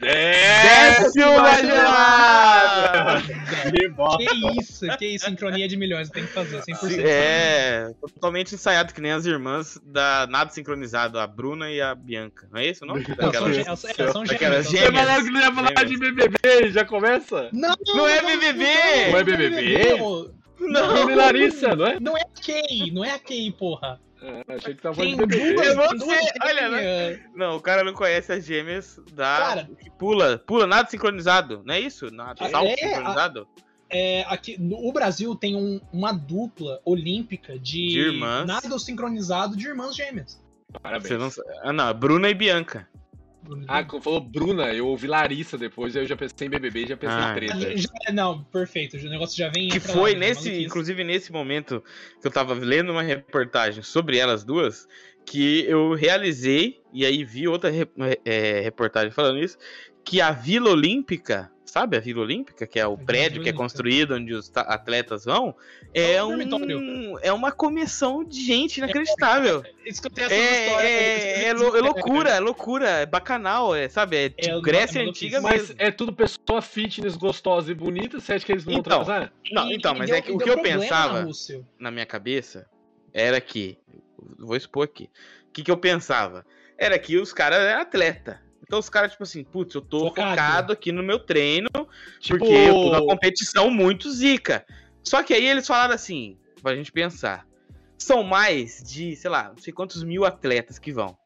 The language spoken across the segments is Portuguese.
Desce uma gelada! Que isso, que isso, sincronia de milhões, tem que fazer, 100%. É, totalmente ensaiado, que nem as irmãs da Nada Sincronizado, a Bruna e a Bianca. Não é isso o nome? Não, são, é, são gêmeas. Você falou que não ia falar de BBB, já começa? Não, Não é BBB! Não é BBB? Não, Bruna e Larissa, não é? Não é a Kay, não é a Kay, porra. É, achei que tava falando de duas, Eu não sei, olha, né? não, o cara não conhece as gêmeas da. Cara. que pula, pula, nada sincronizado, não é isso? Nada, Ah, salto é, sincronizado? É, aqui, no o Brasil tem um- uma dupla olímpica de, De irmãs. nado sincronizado de irmãs gêmeas. Parabéns. Você não. Ah, não, Bruna e Bianca. Ah, quando falou Bruna, eu ouvi Larissa depois, aí eu já pensei em BBB e já pensei Ah, em treta. Já- já- não, perfeito. O negócio já vem. Que foi lá, nesse, maluquice. inclusive nesse momento que eu tava lendo uma reportagem sobre elas duas, que eu realizei, e aí vi outra é, reportagem falando isso, que a Vila Olímpica, sabe a Vila Olímpica, que é o prédio que é construído onde os ta- atletas vão, É é, um um, é uma comissão de gente inacreditável. É, história. é, é lou- é loucura, é loucura, é bacanal, é, sabe? É tipo Grécia é antiga. Mas mesmo. é tudo pessoa fitness, gostosa e bonita, você acha que eles não Então, vão transar? Não, E- então, e mas deu- é que o que eu pensava na minha cabeça era que. Vou expor aqui. O que, que eu pensava? Era que os caras eram atleta. Então os caras, tipo assim, putz, eu tô Focado. focado aqui no meu treino, Tipo, porque eu tô na competição muito zica. Só que aí eles falaram assim, pra gente pensar. São mais de, sei lá, não sei quantos mil atletas que vão.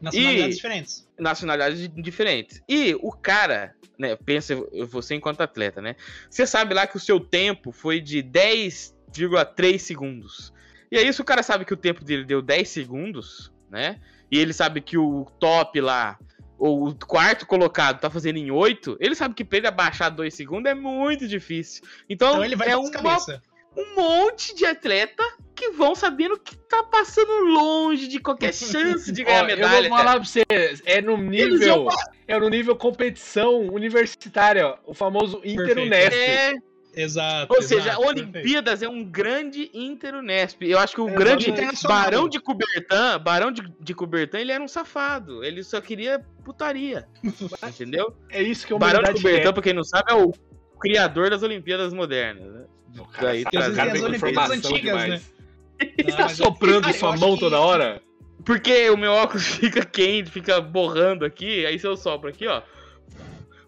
Nacionalidades E- diferentes. Nacionalidades di- diferentes. E o cara, né, pensa você enquanto atleta, né? Você sabe lá que o seu tempo foi de 10,3 segundos. E aí, se o cara sabe que o tempo dele deu 10 segundos, né? E ele sabe que o top lá, ou o quarto colocado, tá fazendo em 8, ele sabe que pra ele abaixar 2 segundos é muito difícil. Então, Então ele vai é uma, cabeça. um monte de atleta que vão sabendo que tá passando longe de qualquer chance de ganhar Ó, medalha. Eu vou falar pra você, é no nível. É no nível competição universitária, o famoso Interunesp. É, Exato. Ou seja, exato, Olimpíadas é um grande Interunesp. Eu acho que o É, grande. Barão de Coubertin, Barão de, de Coubertin, ele era um safado. Ele só queria putaria. entendeu? É isso que a Barão de Coubertin, quer. pra quem não sabe, é o criador das Olimpíadas modernas. Né? O cara Daí trazendo sabe as Olimpíadas antigas, demais. Ah, Você tá soprando Cara, eu sua mão que- toda hora? Porque o meu óculos fica quente, fica borrando aqui, aí se eu sopro aqui, ó.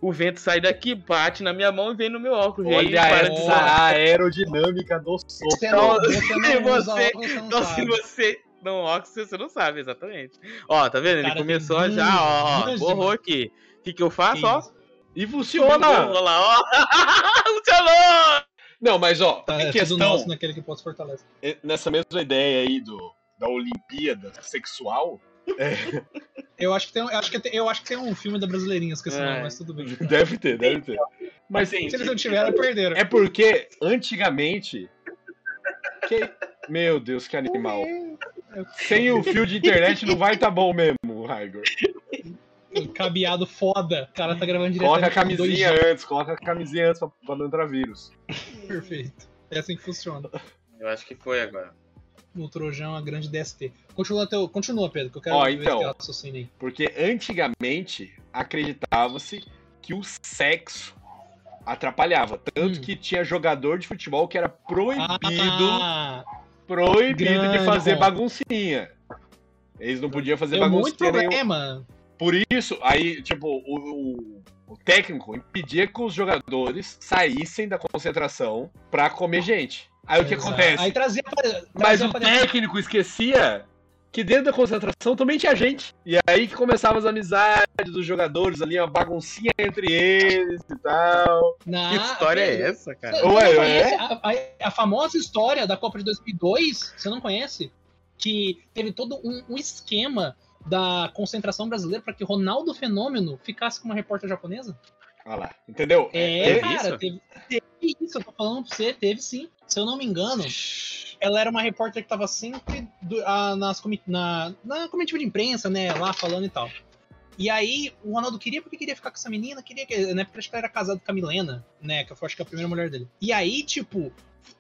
O vento sai daqui, bate na minha mão e vem no meu óculos. e Olha aí para de soar. aerodinâmica do. Você não, você não usa você- óculos, você não Então, se você não óculos, você não sabe, exatamente. Ó, tá vendo? Ele Cara, começou tem já, ó, ó, borrou aqui. O que, que eu faço, Que ó? E funciona! lá, ó. Funcionou! Não, mas ó, Tá, em é tudo questão, nosso naquele que pode fortalecer. eh, nessa mesma ideia aí do, da Olimpíada sexual, Eu acho que tem, eu acho que tem, eu acho que tem um filme da Brasileirinha, esqueci o É. nome, mas tudo bem. deve ter, deve ter. Mas Assim, Se eles não tiveram, perderam. é porque antigamente. Que... Meu Deus, que animal. Sem o fio de internet não vai tá bom mesmo, Raigor. Cabeado foda. O cara tá gravando direto. Coloca a camisinha antes, coloca a camisinha antes pra, pra não entrar vírus. Perfeito. É assim que funciona. Eu acho que foi agora. No Trojão, a grande DST. Continua, teu, continua Pedro, que eu quero Ó, ver então. raciocínio aí. Porque antigamente acreditava-se que o sexo atrapalhava. Tanto Hum. que tinha jogador de futebol que era proibido, Ah, proibido de grande fazer ponto. baguncinha. Eles não podiam fazer deu muito baguncinha nenhuma. problema. Por isso, aí, tipo, o, o- o técnico impedia que os jogadores saíssem da concentração pra comer gente. Aí o que Exato. acontece? Aí trazia pra, Mas trazia o dentro. técnico esquecia que dentro da concentração também tinha gente. E aí que começavam as amizades dos jogadores ali, uma baguncinha entre eles e tal. Na- Que história é Pedro, essa, cara? Você não Ué, é? a, a- a famosa história da Copa de 2002? Você não conhece? Que teve todo um, um esquema da concentração brasileira para que Ronaldo Fenômeno ficasse com uma repórter japonesa? Olha lá, entendeu? É, teve cara, isso? teve, teve isso, eu tô falando pra você, teve sim. Se eu não me engano, ela era uma repórter que tava sempre do- ah, nas na, na comitiva de imprensa, né, lá falando e tal. E aí, o Ronaldo queria porque queria ficar com essa menina, queria que. Na época acho que ela era casado com a Milena, né? Que eu acho que é a primeira mulher dele. E aí, tipo,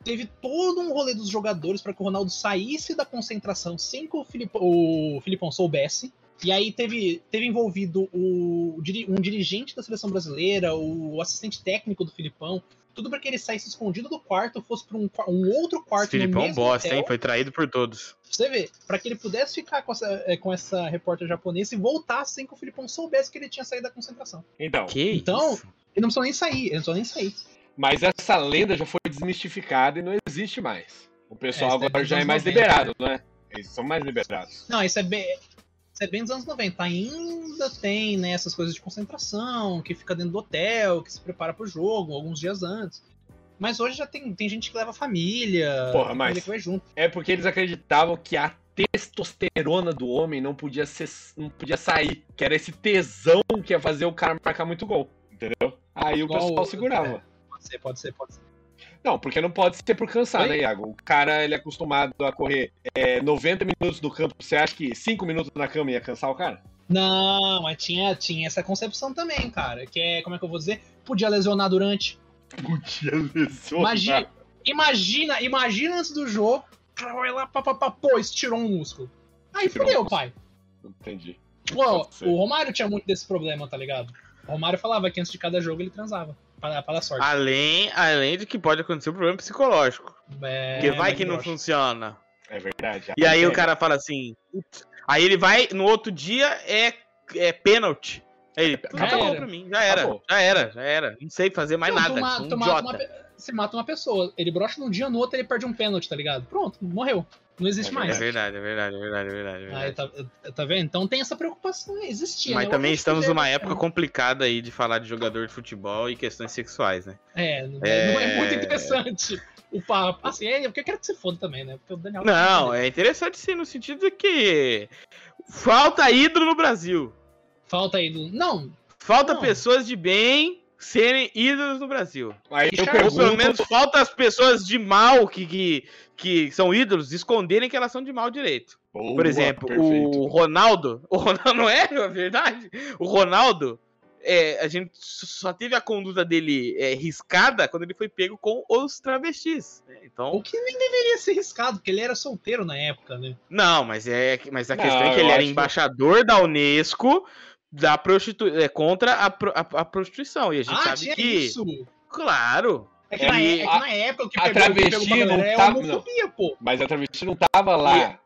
teve todo um rolê dos jogadores para que o Ronaldo saísse da concentração sem que o, Filip, o Filipão soubesse. E aí teve, teve envolvido o, um dirigente da seleção brasileira, o assistente técnico do Filipão, tudo para que ele saísse escondido do quarto, fosse para um, um, outro quarto Esse Filipão bosta, hotel, hein? Foi traído por todos. Você vê, para que ele pudesse ficar com essa, é, com essa repórter japonesa e voltasse sem que o Filipão soubesse que ele tinha saído da concentração. Então, que então isso? ele não precisou nem sair, ele não precisou nem sair. Mas essa lenda já foi desmistificada e não existe mais. O pessoal é, agora já é mais 90, liberado, né? Eles são mais liberados. Não, isso é bem. Isso é bem dos anos 90. Ainda tem né, essas coisas de concentração, que fica dentro do hotel, que se prepara pro jogo alguns dias antes. Mas hoje já tem, tem gente que leva família, Porra, mas que vai junto. É porque eles acreditavam que a testosterona do homem não podia ser, não podia sair, que era esse tesão que ia fazer o cara marcar muito gol, entendeu? Aí Igual, o pessoal segurava. É, pode ser, pode ser, pode ser. Não, porque não pode ser por cansar, Oi? né, Iago? O cara ele é acostumado a correr é, 90 minutos no campo. Você acha que 5 minutos na cama ia cansar o cara? Não, mas tinha, tinha essa concepção também, cara. Que é, como é que eu vou dizer? Podia lesionar durante. Podia lesionar. Imagina, imagina, imagina antes do jogo, o cara vai lá, papapá, pô, estirou um músculo. Aí fudeu, pai. Entendi. Pô, o Romário tinha muito desse problema, tá ligado? O Romário falava que antes de cada jogo ele transava. Para, para a sorte. Além, além de que pode acontecer um problema psicológico. É, porque vai que não funciona. É verdade. E aí é. o cara fala assim. Aí ele vai, no outro dia é, é pênalti. Aí ele, já acabou pra mim, já era, acabou. já era, já era. Não sei fazer mais não, nada. Toma, um idiota. Uma, você mata uma pessoa, ele brocha num dia, no outro ele perde um pênalti, tá ligado? Pronto, morreu. Não existe é mais. É verdade, é verdade, é verdade, é verdade. É verdade. Aí, tá, tá, vendo? Então tem essa preocupação, existia. Mas né? também estamos numa época né? complicada aí de falar de jogador de futebol e questões sexuais, né? É, não é, não é muito interessante o papo. Assim, é, porque eu quero que você foda também, né? Porque o Daniel. Não, é interessante sim, no sentido de que falta ídolo no Brasil. Falta ídolo. Não. Falta não. pessoas de bem serem ídolos no Brasil. Aí eu pergunto... Ou pelo menos falta as pessoas de mal que, que, que são ídolos esconderem que elas são de mal direito. Boa, Por exemplo, perfeito. o Ronaldo. O Ronaldo não é, é verdade? O Ronaldo. É, a gente só teve a conduta dele é, riscada quando ele foi pego com os travestis. Né? Então, o que nem deveria ser riscado, porque ele era solteiro na época, né? Não, mas é, mas a não, questão é que ele era embaixador que... da Unesco da prostitu... é, contra a, a, a, prostituição. E a gente ah, sabe que. Isso. Claro. É que, é, na, é, que na época o que a pegou, travesti que pegou não é tava, homofobia, pô. Mas a travesti não tava lá.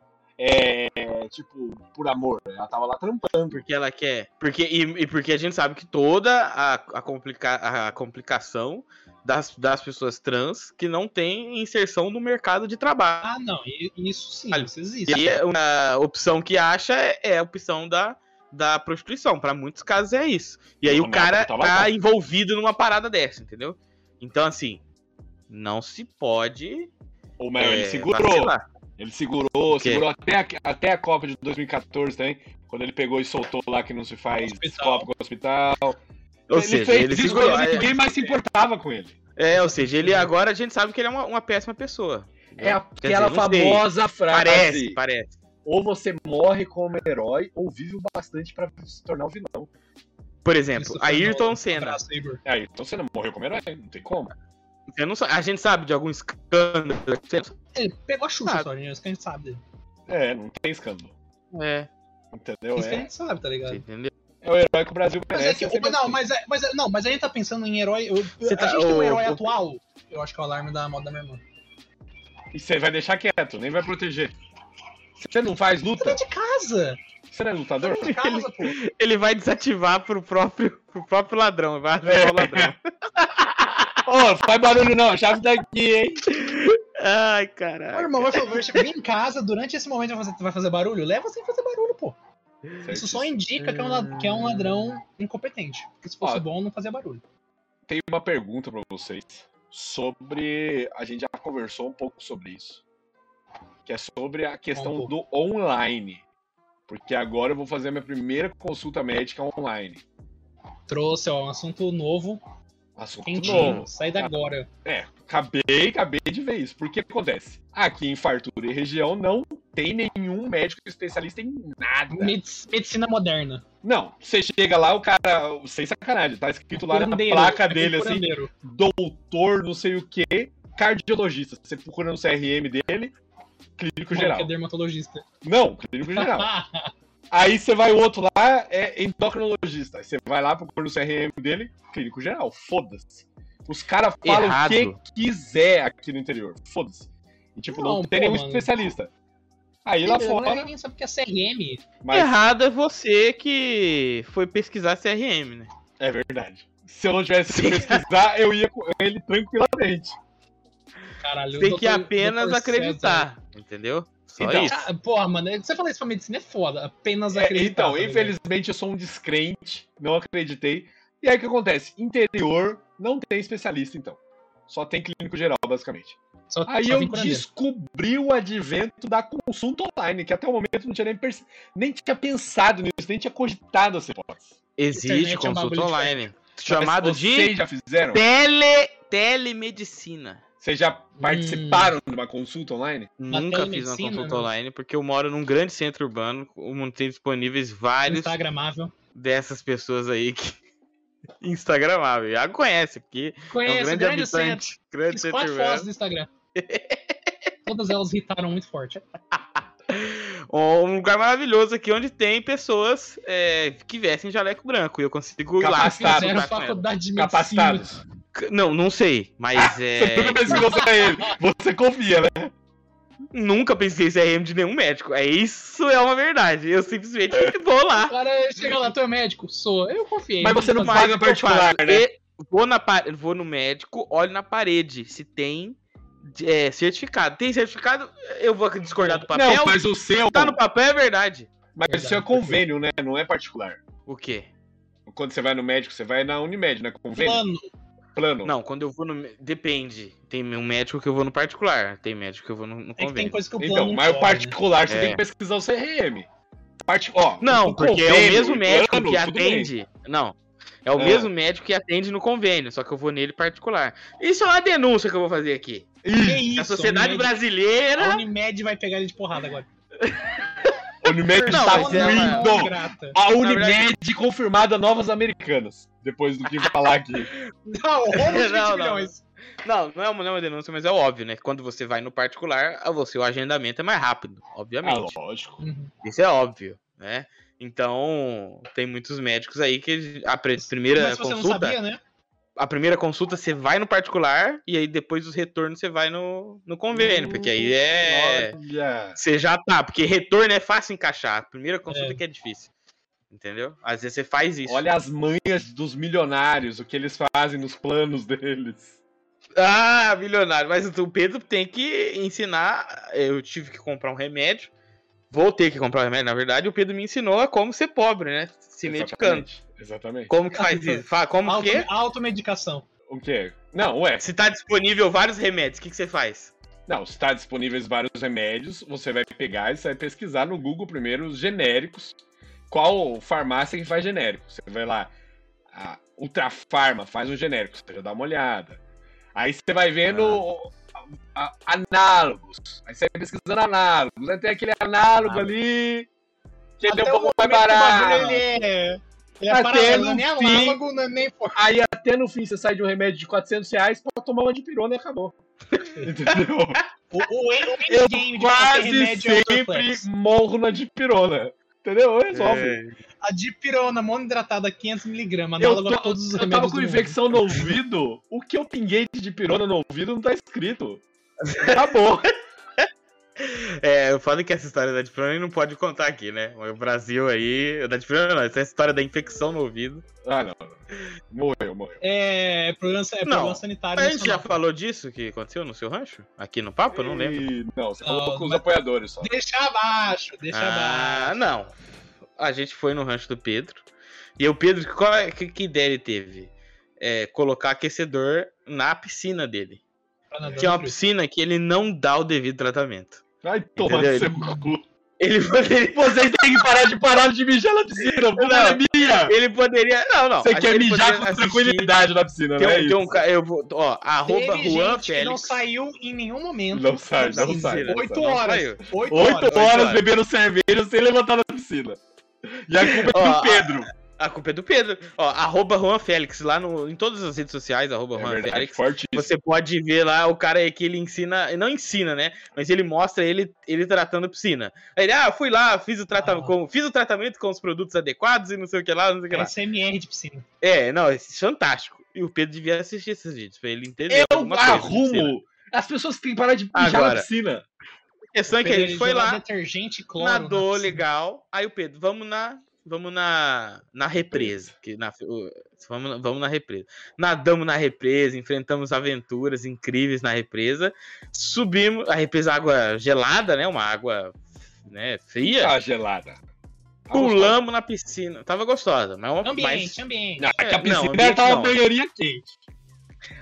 É, tipo, por amor, ela tava lá trampando. Porque ela quer. Porque, e, e porque a gente sabe que toda a, a, complica, a complicação das, das pessoas trans que não tem inserção no mercado de trabalho. Ah, não, isso sim, isso existe. E a opção que acha é, é a opção da da prostituição. Para muitos casos é isso. E aí o cara tá envolvido numa parada dessa, entendeu? Então, assim, não se pode. Ou melhor, é, ele segurou. Vacilar. Ele segurou, segurou até a, até a Copa de 2014 também, quando ele pegou e soltou lá que não se faz Copa com o hospital. Ou ele seja, fez, ele segurou. É, ninguém mais se importava com ele. É, ou seja, ele agora a gente sabe que ele é uma, uma péssima pessoa. É aquela dizer, famosa frase. Parece, parece. Ou você morre como herói, ou vive o bastante para se tornar o um vilão. Por exemplo, Ayrton Senna. É, Ayrton Senna morreu como herói, não tem como. Você não a gente sabe de algum escândalo. Ele pegou a Xuxa sabe. só, isso que a gente sabe dele. É, não tem escândalo. É. Entendeu? Isso é. que a gente sabe, tá ligado? Você entendeu? É o herói que o Brasil merece. Mas é que, não, mas, é, mas, é, não, mas a gente tá pensando em herói. Eu, a tá, gente tem um herói atual. Eu acho que é o alarme da moda da minha irmã. E você vai deixar quieto, nem vai proteger. Você não faz luta? Você de casa. Você não é lutador? De casa, ele, ele, vai desativar pro próprio, pro próprio ladrão. Vai ativar é. o ladrão. Ô, oh, faz barulho não, chave daqui, hein? Ai, caralho. Ô, irmão, vai favor, em casa, durante esse momento você vai fazer barulho? Leva sem fazer barulho, pô. Certo. Isso só indica que é, um, que é um ladrão incompetente. Porque se fosse Ó, bom, não fazia barulho. Tem uma pergunta pra vocês sobre. A gente já conversou um pouco sobre isso que é sobre a questão do online. Porque agora eu vou fazer a minha primeira consulta médica online. Trouxe, ó, um assunto novo. Assunto Quentinho, novo. Sai da agora. É, acabei, acabei de ver isso. Porque acontece? Aqui em Fartura e região não tem nenhum médico especialista em nada. Medicina moderna. Não, você chega lá, o cara, sem sacanagem, tá escrito lá na placa é dele assim, doutor não sei o que, cardiologista. Você procura no CRM dele, Clínico geral. Que é dermatologista. Não, clínico geral. Aí você vai o outro lá, é endocrinologista. Aí você vai lá, procura o CRM dele, clínico geral. Foda-se. Os caras falam Errado. o que quiser aqui no interior. Foda-se. E tipo, não, Não, tem pô, nenhum mano. especialista. Aí lá Entendeu? fora, Ninguém sabe o que é CRM. mas Errado é você que foi pesquisar CRM, né? é verdade. Se eu não tivesse que pesquisar, eu ia com ele tranquilamente. Caralho. Tem que doutor- apenas doutor acreditar, entendeu? Só Então, isso. Ah, porra, mano, você falar isso pra medicina é foda. Apenas É, acreditar. então, tá infelizmente eu sou um descrente, não acreditei. E aí o que acontece? Interior não tem especialista, então. Só tem clínico geral, basicamente. Só, Aí só eu descobri o advento da consulta online, que até o momento não tinha nem, perce- nem tinha pensado nisso, nem tinha cogitado essa hipótese. Existe é consulta bagulho online. Chamado Mas de Vocês já fizeram? tele... telemedicina. Vocês já participaram de uma consulta online? Nunca fiz uma telemedicina, consulta online, porque eu moro num grande centro urbano, onde tem disponíveis vários Instagramável. dessas pessoas aí que. Instagramável. Já conhece, porque é um Conheço, grande, grande centro. habitante. Grande Fiz centro quatro urbano. fotos do Instagram. Todas elas irritaram muito forte. Um lugar maravilhoso aqui onde tem pessoas é, que vestem jaleco branco. E eu consigo ir lá. Capacitados. Fizeram faculdade de medicina. Capacitados. Não, não sei, mas Você é. nunca pesquisou CRM. Você confia, né? Nunca pensei em CRM de nenhum médico. É isso é uma verdade. Eu simplesmente vou O lá. cara chega lá, tu é médico? Sou. Eu confiei. Mas você não Fazer- paga o particular, né? E Vou, na, pa- vou no médico, olho na parede se tem é, certificado. Tem certificado? Eu vou discordar do papel. Não, mas o seu. Tá no papel é verdade. Mas o seu é convênio, né? Não é particular. O quê? Quando você vai no médico, você vai na Unimed, né? Convênio? Plano. Plano. Não, quando eu vou no. Depende. Tem um médico que eu vou no particular. Tem médico que eu vou no, no É que tem convênio. coisa que o plano Então, não mas o cobre, né? particular você É. tem que pesquisar o CRM. Parti... Ó, Não, o porque é o convênio mesmo médico plano, que atende. Não. É o Ah. mesmo médico que atende no convênio, só que eu vou nele particular. Isso é uma denúncia que eu vou fazer aqui. Que Ih, isso? a sociedade Unimed- brasileira. A Unimed vai pegar ele de porrada agora. a Unimed Não, tá mas é. A Unimed confirmada novas americanas. Depois do que falar aqui. Não, 20 Não, não. milhões. Não, não é, uma, não é uma denúncia, mas é óbvio, né? Quando você vai no particular, você o agendamento é mais rápido, Ah, obviamente. lógico. Uhum. Isso é óbvio, né? Então, tem muitos médicos aí que a primeira Mas você não consulta, sabia, né? A primeira consulta você vai no particular e aí depois dos retornos você vai no, no convênio, porque aí é Olha. você já tá, porque retorno é fácil encaixar, a primeira consulta É. que é difícil. Entendeu? Às vezes você faz isso. Olha as manhas dos milionários, o que eles fazem nos planos deles. Ah, milionário. Mas o Pedro tem que ensinar. Eu tive que comprar um remédio. Vou ter que comprar remédio, na verdade. O Pedro me ensinou a como ser pobre, né? Se medicando. Exatamente. Exatamente. Como que faz isso? Fala, como Auto, que é? automedicação. O quê? Não, ué. Se tá disponível vários remédios, o que, que você faz? Não, se está disponíveis vários remédios, você vai pegar e você vai pesquisar no Google primeiro os genéricos. Qual farmácia que faz genérico? Você vai lá, a Ultrafarma faz um genérico, você já dá uma olhada. Aí você vai vendo a- a- análogos. Aí você pesquisando análogos. Aí tem aquele análogo Ah. ali que ele é um o pouco mais o barato. Ele é, ele é Até paralelo, no é nem fim- análogo, é nem for. Aí até no fim você sai de um remédio de 400 reais pra tomar uma de pirona e acabou. Entendeu? O, o, end- o Eu de qualquer quase remédio é o sempre morro na dipirona. Entendeu? Resolve. É. A dipirona monoidratada 500mg, Eu, análogo a todos os eu remédios tava do com mundo. infecção no ouvido. O que eu pinguei de dipirona no ouvido não tá escrito. Acabou. É, eu falo que essa história da dipirona não pode contar aqui, né? O Brasil aí. Da dipirona não, essa história da infecção no ouvido. ah, não. Morreu, morreu. É problema, é Não, problema sanitário. A gente já falou disso que aconteceu no seu rancho? Aqui no papo? Eu não lembro. E- Não, você Não, falou com os apoiadores só. Deixa abaixo, deixa Ah, abaixo. não. A gente foi no rancho do Pedro. E o Pedro, qual é- que, que ideia ele teve? É, colocar aquecedor na piscina dele. Que é uma piscina que ele não dá o devido tratamento. Tomar Entendeu? seu cu. Ele poderia. Vocês têm que parar de parar de mijar na piscina. Não. é minha. Ele poderia. Não, não. Você quer mijar com assistir- tranquilidade na piscina, Tem né? um, tem um ca- eu vou, ó, arroba Teve Juan gente que não Félix. saiu em nenhum momento. Não sai, não Mentira. sai. Oito horas. Oito horas. horas horas. bebendo cerveja sem levantar da piscina. E a culpa é do Pedro. A culpa é do Pedro. Ó, arroba Juan Félix, lá no, em todas as redes sociais, arroba É Juan verdade, Félix. forte isso. Você pode ver lá o cara aí que ele ensina, não ensina, né? Mas ele mostra ele, ele tratando piscina. Aí ele, ah, fui lá, fiz o, trata Ah. com, fiz o tratamento com os produtos adequados e não sei o que lá, não sei o que lá. SMR de piscina. É, não, é fantástico. E o Pedro devia assistir esses vídeos, pra ele entender Eu alguma coisa de piscina. arrumo. As pessoas têm que parar de mijar Agora, na piscina. A questão é que a gente ele foi lá, Detergente, cloro. nadou legal. Aí o Pedro, vamos na. Vamos na, na represa. Que na, vamos, vamos na represa. Nadamos na represa, enfrentamos aventuras incríveis na represa. Subimos. A represa água gelada, né? Uma água né, fria. Tá gelada. Tá Pulamos na piscina. Tava gostosa, mas, uma, Ambiente, mas ambiente. Não, é que É, a piscina não, ambiente tava banheirinha quente.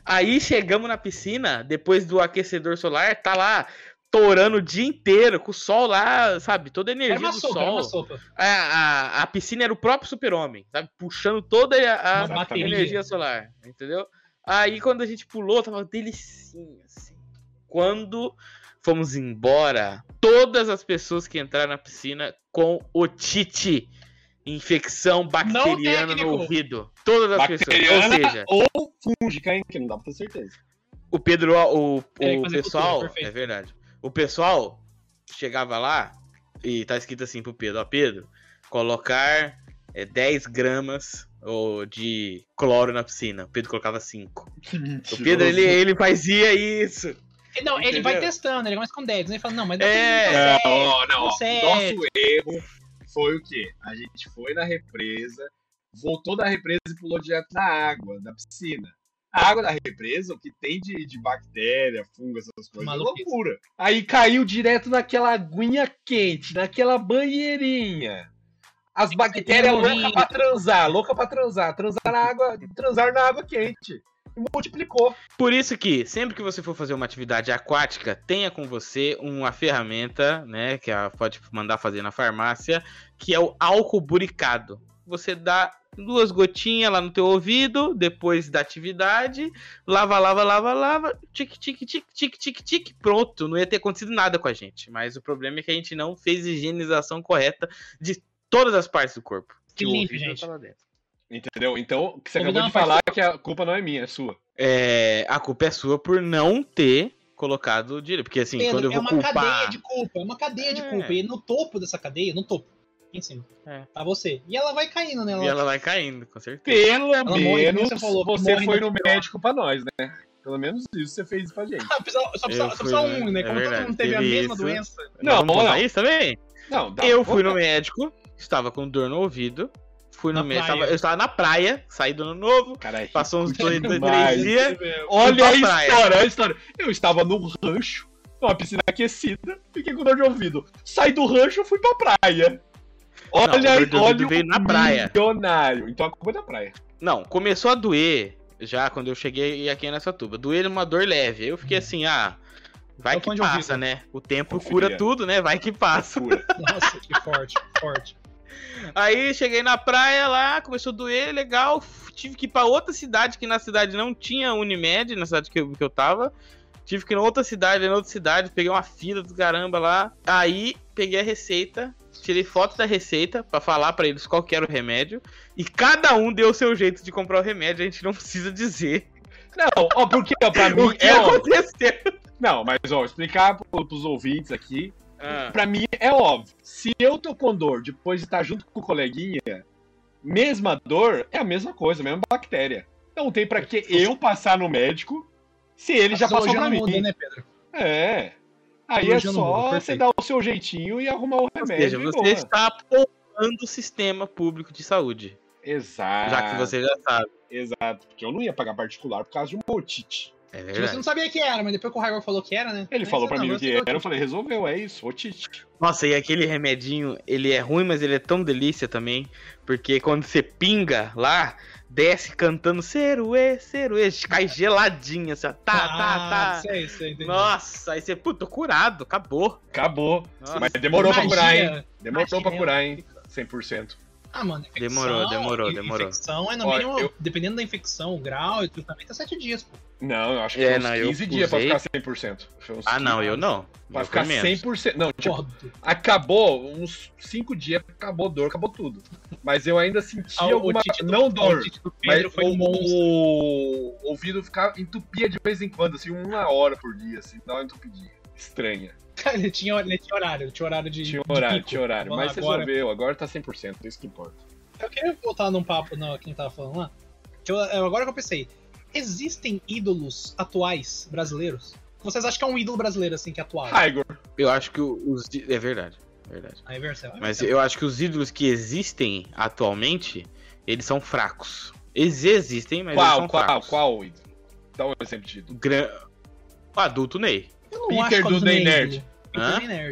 Aí chegamos na piscina, depois do aquecedor solar, tá lá torando o dia inteiro, com o sol lá, sabe? Toda a energia Era uma do sopa, era uma sol. sopa. A, a, a piscina era o próprio super-homem, sabe? Puxando toda a, a energia solar, entendeu? Aí quando a gente pulou, tava delicinha, assim. Quando fomos embora, todas as pessoas que entraram na piscina com otite, infecção bacteriana no ouvido. Todas as pessoas. Ou Bacteriana seja, ou fúngica, hein? Que não dá pra ter certeza. o Pedro, o, o pessoal, cultura, é verdade. O pessoal chegava lá e tá escrito assim pro Pedro, ó, Pedro, colocar é, 10 gramas ou, de cloro na piscina. O Pedro colocava 5. O Pedro, ele, ele fazia isso. Não, ele vai Entendeu? testando, ele começa com 10, né? Ele fala, não, mas É. depois Não, não, consegue. Nosso erro foi o quê? A gente foi na represa, voltou da represa e pulou direto na água, da piscina. A água da represa, o que tem de, de bactéria, fungo, essas coisas, Maluquice. é loucura. Aí caiu direto naquela aguinha quente, naquela banheirinha. As bactérias morrer. loucas pra transar, louca pra transar, transar na água, transar na água quente. E multiplicou. Por isso que, sempre que você for fazer uma atividade aquática, tenha com você uma ferramenta, né, que a, pode mandar fazer na farmácia, que é o álcool buricado. Você dá duas gotinhas lá no teu ouvido, depois da atividade, lava, lava, lava, lava, tic, tic, tic, tic, tic, tic, pronto. Não ia ter acontecido nada com a gente. Mas o problema é que a gente não fez higienização correta de todas as partes do corpo. Que o limpe, ouvido gente. tá lá dentro. Entendeu? Então, o que você acabou de falar é que a culpa não é minha, é sua. É, a culpa é sua por não ter colocado direito. Porque assim, Pedro, quando eu é vou uma culpar. cadeia de culpa, é uma cadeia de É. culpa. E no topo dessa cadeia, no topo, em cima, É. tá você. E ela vai caindo, né? E Ela... ela vai caindo, com certeza. Pelo Ela morre, menos como você falou, você morre foi no no pior. médico pra nós, né? Pelo menos isso você fez pra gente. Ah, precisa- só precisa, só um, né? É Como todo verdade, mundo teve a mesma isso. doença. Não, contar lá. isso também? Não, dá. eu fui no médico, estava com dor no ouvido. Fui no Na médico. praia. Eu estava na praia, saí do ano novo. Caralho, Passou uns dois, dois três dias. Olha a pra praia. história, olha a história. Eu estava num rancho, numa piscina aquecida, fiquei com dor de ouvido. Saí do rancho, fui pra praia. Olha, Não, a dor de ouvido olha o veio na praia. milionário. Então a culpa é da praia. Não, começou a doer já quando eu cheguei aqui nessa tuba. Doer uma dor leve. Aí eu fiquei assim, ah, vai o que passa, ouvido. né? O tempo Confia. cura tudo, né? Vai que passa. Nossa, que forte, forte. Aí cheguei na praia lá, começou a doer, legal. Tive que ir pra outra cidade, que na cidade não tinha Unimed, na cidade que eu, que eu tava. Tive que ir em outra cidade, em outra cidade, peguei uma fila do caramba lá. Aí peguei a receita, tirei foto da receita pra falar pra eles qual que era o remédio. E cada um deu o seu jeito de comprar o remédio, a gente não precisa dizer Não, ó, porque ó, pra mim o que é aconteceu. Não, mas ó, explicar pro- pros ouvintes aqui. Ah, Pra mim é óbvio. Se eu tô com dor depois de estar junto com o coleguinha, mesma dor é a mesma coisa, a mesma bactéria. Não tem pra que eu passar no médico se ele já A passou fisiologia pra mim. muda, né, Pedro? É. Aí é só você dar o seu jeitinho e arrumar o ou remédio. seja, e você boa. está poupando o sistema público de saúde. Exato. Já que você já sabe. Exato. Porque eu não ia pagar particular por causa de uma otite. É Tipo, verdade. você não sabia que era, mas depois que o Raigor falou que era, né? Ele Aí falou pra não, mim o que falou era, eu falei, resolveu, é isso, otite. Nossa, e aquele remedinho, ele é ruim, mas ele é tão delícia também. Porque quando você pinga lá, desce cantando Ceruê, Ceruê, cai geladinha, assim, ó, tá, Ah, tá, tá. Sei, sei, entendi. Nossa, aí você, puta, tô curado, acabou. Acabou. Nossa. Mas demorou pra Magia. curar, hein? Demorou Magia. pra curar, hein? 100%. Ah, mano, infecção, Demorou, demorou, demorou. Infecção é no Olha, mínimo, eu- dependendo da infecção, o grau e o tratamento é 7 dias, pô. Não, eu acho que É, foi uns não, eu 15 dias pra usei- ficar 100%. Foi uns Ah, não, 15 eu não. Pra Eu ficar fui menos. 100%. Não, tipo, Porra, acabou, uns 5 dias, acabou dor, acabou tudo. Mas eu ainda senti Ah, alguma. Do- Não o dor. Mas foi o, um o ouvido ficava entupia de vez em quando, assim, uma hora por dia, assim, dá uma entupidinha. Estranha. Cara, ele tinha, ele tinha horário, ele tinha horário de. Tinha de horário, pico. tinha horário. Mas agora- resolveu, agora tá 100%, é isso que importa. Eu queria voltar num papo, não, quem tava falando lá. Eu- agora que eu pensei, existem ídolos atuais brasileiros? Vocês acham que é um ídolo brasileiro, assim, que é atual? Raigor. Eu acho que os. É verdade. Verdade. Aí, Vercel. Mas eu acho que os ídolos que existem atualmente, eles são fracos. Eles existem, mas eles Qual, são qual, fracos. qual, ídolo? Dá um exemplo de ídolo. Gran... O adulto Ney. Eu não Peter do Ney é Nerd.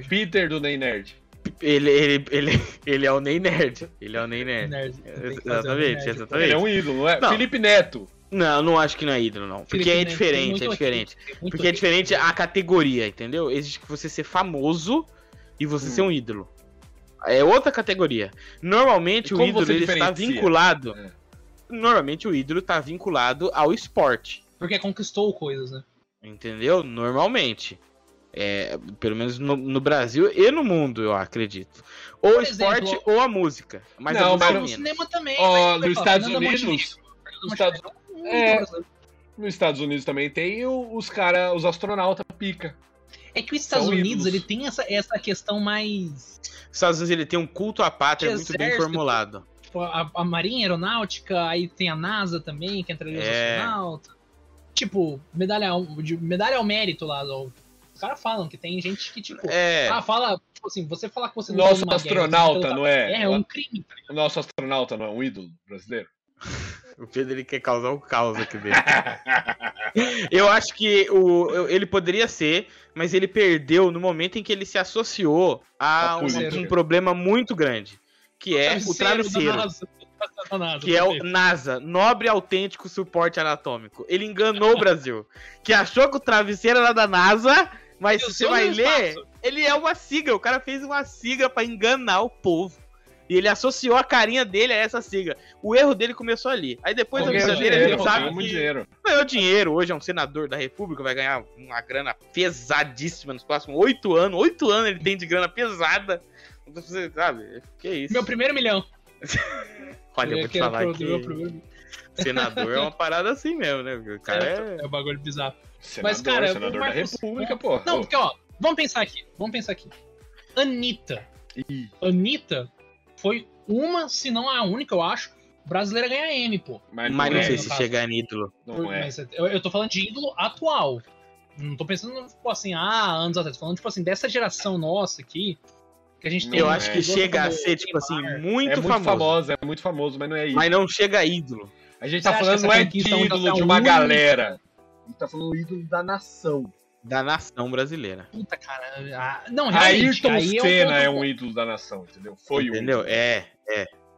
Peter Nerd. Do Ney Nerd. Ele, ele, ele, ele é o Ney Nerd. Ele é o Ney Nerd. Nerd. Exatamente, Nerd. exatamente. Ele é um ídolo, não é? Não. Felipe Neto. Não, não acho que não é ídolo, não. Porque Felipe é Neto tem diferente, é diferente. Porque é diferente a categoria, entendeu? Existe que você ser famoso e você Hum. ser um ídolo. É outra categoria. Normalmente o ídolo ele está vinculado. É. Normalmente o ídolo está vinculado ao esporte. Porque conquistou coisas, né? Entendeu? Normalmente. É, pelo menos no, no Brasil e no mundo, eu acredito. Ou o Por esporte exemplo- ou a música. Mas Não, a música mas No menos. cinema também. Ó, mas, nos Estados Unidos. Montenegro. Nos Estados- é É. Nos Estados Unidos também tem o- os cara, os astronautas pica. É que os Estados São Unidos ídolos. ele tem essa, essa questão mais. Os Estados Unidos ele tem um culto à pátria muito bem formulado. Tipo, a, a Marinha Aeronáutica, aí tem a NASA também, que entra ali os É. astronautas. Tipo, medalha, ao- de, medalha ao mérito lá. ó. Os caras falam que tem gente que, tipo. É. Ah, fala. Tipo assim, você falar que você lutou Nosso guerra, astronauta, você lutou não é? É, é um crime, tá? O nosso astronauta não é um ídolo brasileiro? O Pedro ele quer causar o caos aqui dele. Eu acho que o, ele poderia ser, mas ele perdeu no momento em que ele se associou a A um, um problema muito grande, que é o da travesseiro. NASA, Que é o. NASA, Nobre Autêntico Suporte Anatômico. Ele enganou o Brasil. Que achou que o travesseiro era da NASA, mas se você vai ler, espaço. ele é uma sigla. O cara fez uma sigla pra enganar o povo. E ele associou a carinha dele a essa sigla. O erro dele começou ali. Aí depois da Ganhou vida dele, a dinheiro, gente sabe ganhou muito que dinheiro. ganhou dinheiro. Hoje é um senador da República, vai ganhar uma grana pesadíssima nos próximos oito anos. Oito anos ele tem de grana pesada. Você sabe? Que isso? Meu primeiro milhão. Olha, eu vou te Que era falar que senador é uma parada assim mesmo, né? O cara é... É um bagulho bizarro. Senador, Mas, cara, senador o da República, pô. Não, porque, ó, vamos pensar aqui. Vamos pensar aqui. Anitta. ih, Anitta foi uma, se não a única, eu acho, brasileira a ganhar M, pô. Mas, Mas não é, sei se caso. chegar em ídolo. Não é. Eu, eu tô falando de ídolo atual. Não tô pensando, tipo assim, ah, anos atrás. Tô falando, tipo assim, dessa geração nossa aqui. Que a gente tem. Eu Não acho é. que chega a ser, tipo assim, muito, É muito famoso. famoso, é muito famoso, mas não é isso. Mas não chega a ídolo. A gente Você tá falando que não é ídolo é de a uma galera. A gente tá falando ídolo da nação. Da nação brasileira. Puta, cara. ah, não, realmente. Ayrton aí Senna é é um um ponto. ídolo da nação, entendeu? Foi um. Entendeu? ídolo. É.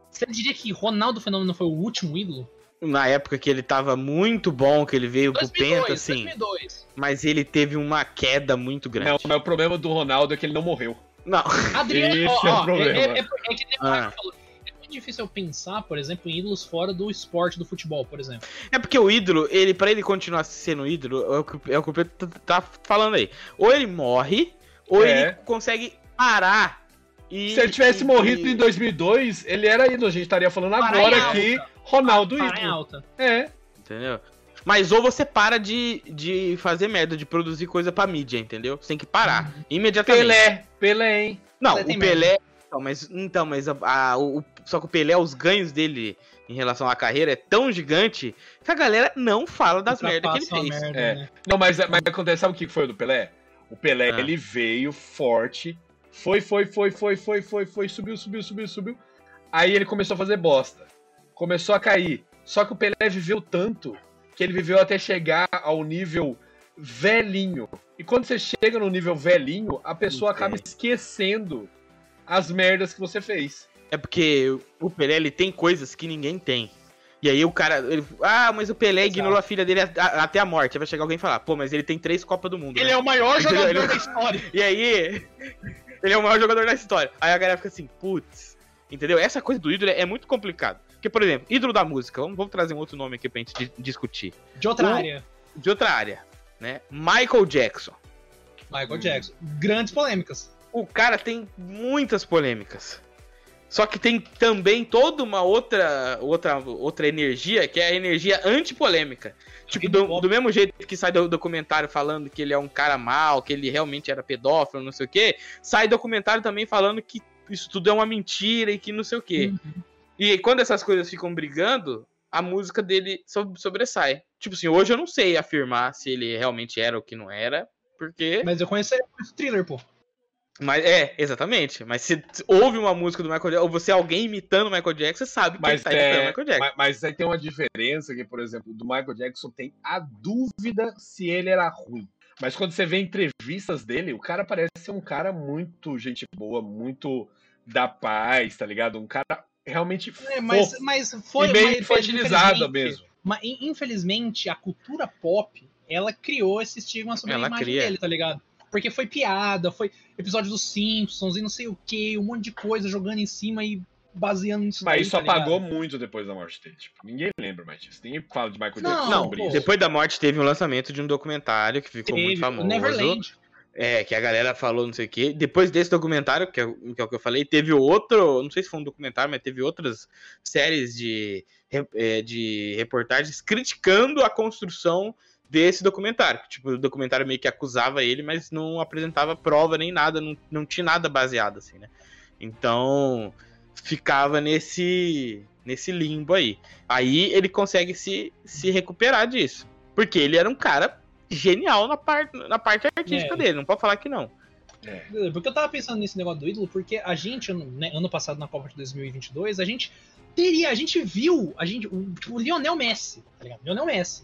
Você diria que Ronaldo Fenômeno foi o último ídolo? Na época que ele tava muito bom, que ele veio pro 2002, Penta, assim. 2002. Mas ele teve uma queda muito grande. Não, mas o problema do Ronaldo é que ele não morreu. Não. Adriano, Esse ó, é o ó, problema. É, é, é que nem Ah. Falou. É muito difícil eu pensar, por exemplo, em ídolos fora do esporte do futebol, por exemplo. É porque o ídolo, ele para ele continuar sendo ídolo, é o que, é o que o Pedro tá- falando aí. Ou ele morre, ou É. ele consegue parar. E, Se ele tivesse e- morrido e- em 2002, ele era ídolo. A gente estaria falando Parar agora em aqui, Ronaldo Parar em ídolo. alta. É. Entendeu? Mas ou você para de, de fazer merda, de produzir coisa pra mídia, entendeu? Você tem que parar. Imediatamente. Pelé, Pelé, hein? Não, Pelé o Pelé. Então, mas, então, mas a, a- o, só que o Pelé, os ganhos dele em relação à carreira é tão gigante que a galera não fala das merdas que ele fez. merda, É. né? Não, mas, mas acontece, sabe o que foi o do Pelé? O Pelé, Ah. ele veio forte, foi, foi, foi, foi, foi, foi, foi, subiu, subiu, subiu, subiu. Aí ele começou a fazer bosta. Começou a cair. Só que o Pelé viveu tanto que ele viveu até chegar ao nível velhinho. E quando você chega no nível velhinho, a pessoa acaba Entendo. esquecendo as merdas que você fez. É porque o Pelé ele tem coisas que ninguém tem. E aí o cara, ele, ah, mas o Pelé Exato. ignorou a filha dele a- a- até a morte. Aí vai chegar alguém e falar, pô, mas ele tem três Copas do Mundo. Ele né? é o maior jogador Ele- da história. E aí, ele é o maior jogador da história. Aí a galera fica assim, putz, Entendeu? Essa coisa do ídolo é muito complicado. Porque, por exemplo, ídolo da música, vamos, vamos trazer um outro nome aqui pra gente di- discutir. De outra área. De outra área, né? Michael Jackson. Michael Hum. Jackson. Grandes polêmicas. O cara tem muitas polêmicas. Só que tem também toda uma outra outra, outra energia, que é a energia antipolêmica. Tipo, do, do mesmo jeito que sai do documentário falando que ele é um cara mau, que ele realmente era pedófilo, não sei o quê, sai documentário também falando que isso tudo é uma mentira e que não sei o quê. E quando essas coisas ficam brigando, a música dele so- sobressai. Tipo assim, hoje eu não sei afirmar se ele realmente era ou que não era, porque. Mas eu conheço ele o thriller, pô. Mas é, exatamente. Mas se ouve uma música do Michael Jackson, ou você é alguém imitando o Michael Jackson, você sabe que Mas, ele tá imitando o é, Michael Jackson. mas, mas aí tem uma diferença que, por exemplo, do Michael Jackson tem a dúvida se ele era ruim. Mas quando você vê entrevistas dele, o cara parece ser um cara muito gente boa, muito da paz, tá ligado? Um cara realmente É, mas, fofo mas foi e meio mas, infelizmente- mesmo. Mas in- infelizmente a cultura pop, ela criou esse estigma sobre Ela a imagem cria. dele, tá ligado? Porque foi piada, foi episódio dos Simpsons e não sei o que, um monte de coisa jogando em cima e baseando nisso. Mas daí, isso tá ligado? apagou muito depois da morte dele. Tipo, ninguém lembra mais disso. Ninguém fala de Michael Não, Jackson Não, sobre pô. isso. depois da morte teve um lançamento de um documentário que ficou Teve, muito famoso. Neverland. É, que a galera falou não sei o quê. Depois desse documentário, que é, o- que é o que eu falei, teve outro, não sei se foi um documentário, mas teve outras séries de, é, de reportagens criticando a construção desse documentário. Tipo, o documentário meio que acusava ele, mas não apresentava prova nem nada, não, não tinha nada baseado, assim, né? Então, ficava nesse, nesse limbo aí. Aí ele consegue se, se recuperar disso. Porque ele era um cara genial na, parte na parte artística É. dele, não pode falar que não. É. Porque eu tava pensando nesse negócio do ídolo, porque a gente, né, ano passado na Copa de 2022, a gente teria, a gente viu, a gente, o, tipo, o Lionel Messi, tá ligado? Lionel Messi.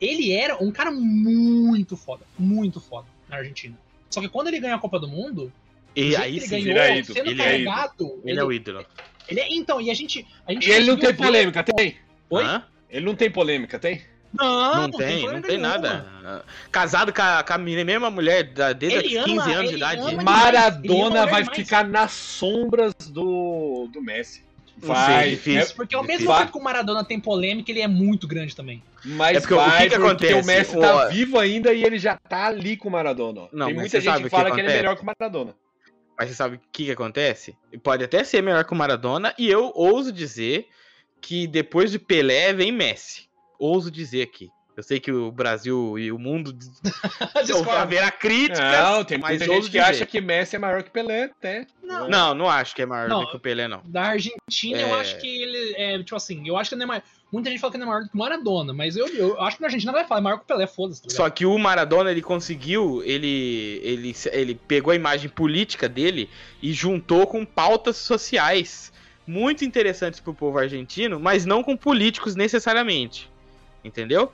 Ele era um cara muito foda, muito foda na Argentina. Só que quando ele ganhou a Copa do Mundo, E aí ele sim, ganhou, vira ídolo, sendo ele é carregado, ele é o ídolo. ele é- então, e a gente, a gente E ele não tem polêmica, tem? Oi? Hã? Ele não tem polêmica, tem? Não, Não, tem, não tem nenhuma. nada. Casado com a, com a mesma mulher da- desde Ele os 15 ama- anos de idade. Maradona vai demais. ficar nas sombras do, do Messi. Vai, sei, difícil. é- Porque ao mesmo tempo que o Maradona tem polêmica, ele é muito grande também. mas É porque o vai, que que porque acontece? o Messi tá O- vivo ainda e ele já tá ali com o Maradona. Não, Tem muita você gente sabe que o que fala que ele é acontece? melhor que o Maradona. Mas você sabe o que, que acontece? Pode até ser melhor que o Maradona, e eu ouso dizer que depois de Pelé vem Messi. Ouso dizer aqui. Eu sei que o Brasil e o mundo haverá críticas, Não, tem mas muita gente que dizer. acha que Messi é maior que Pelé, até. Não, Não, não acho que é maior Não. do que o Pelé, não. Da Argentina, eu É. acho que ele é, tipo assim, eu acho que ele não é maior. Muita gente fala que ele é maior do que o Maradona, mas eu, eu acho que na Argentina vai falar, é maior que o Pelé, foda-se. tá? Só que o Maradona, ele conseguiu, ele, ele, ele pegou a imagem política dele e juntou com pautas sociais muito interessantes pro povo argentino, mas não com políticos necessariamente. Entendeu?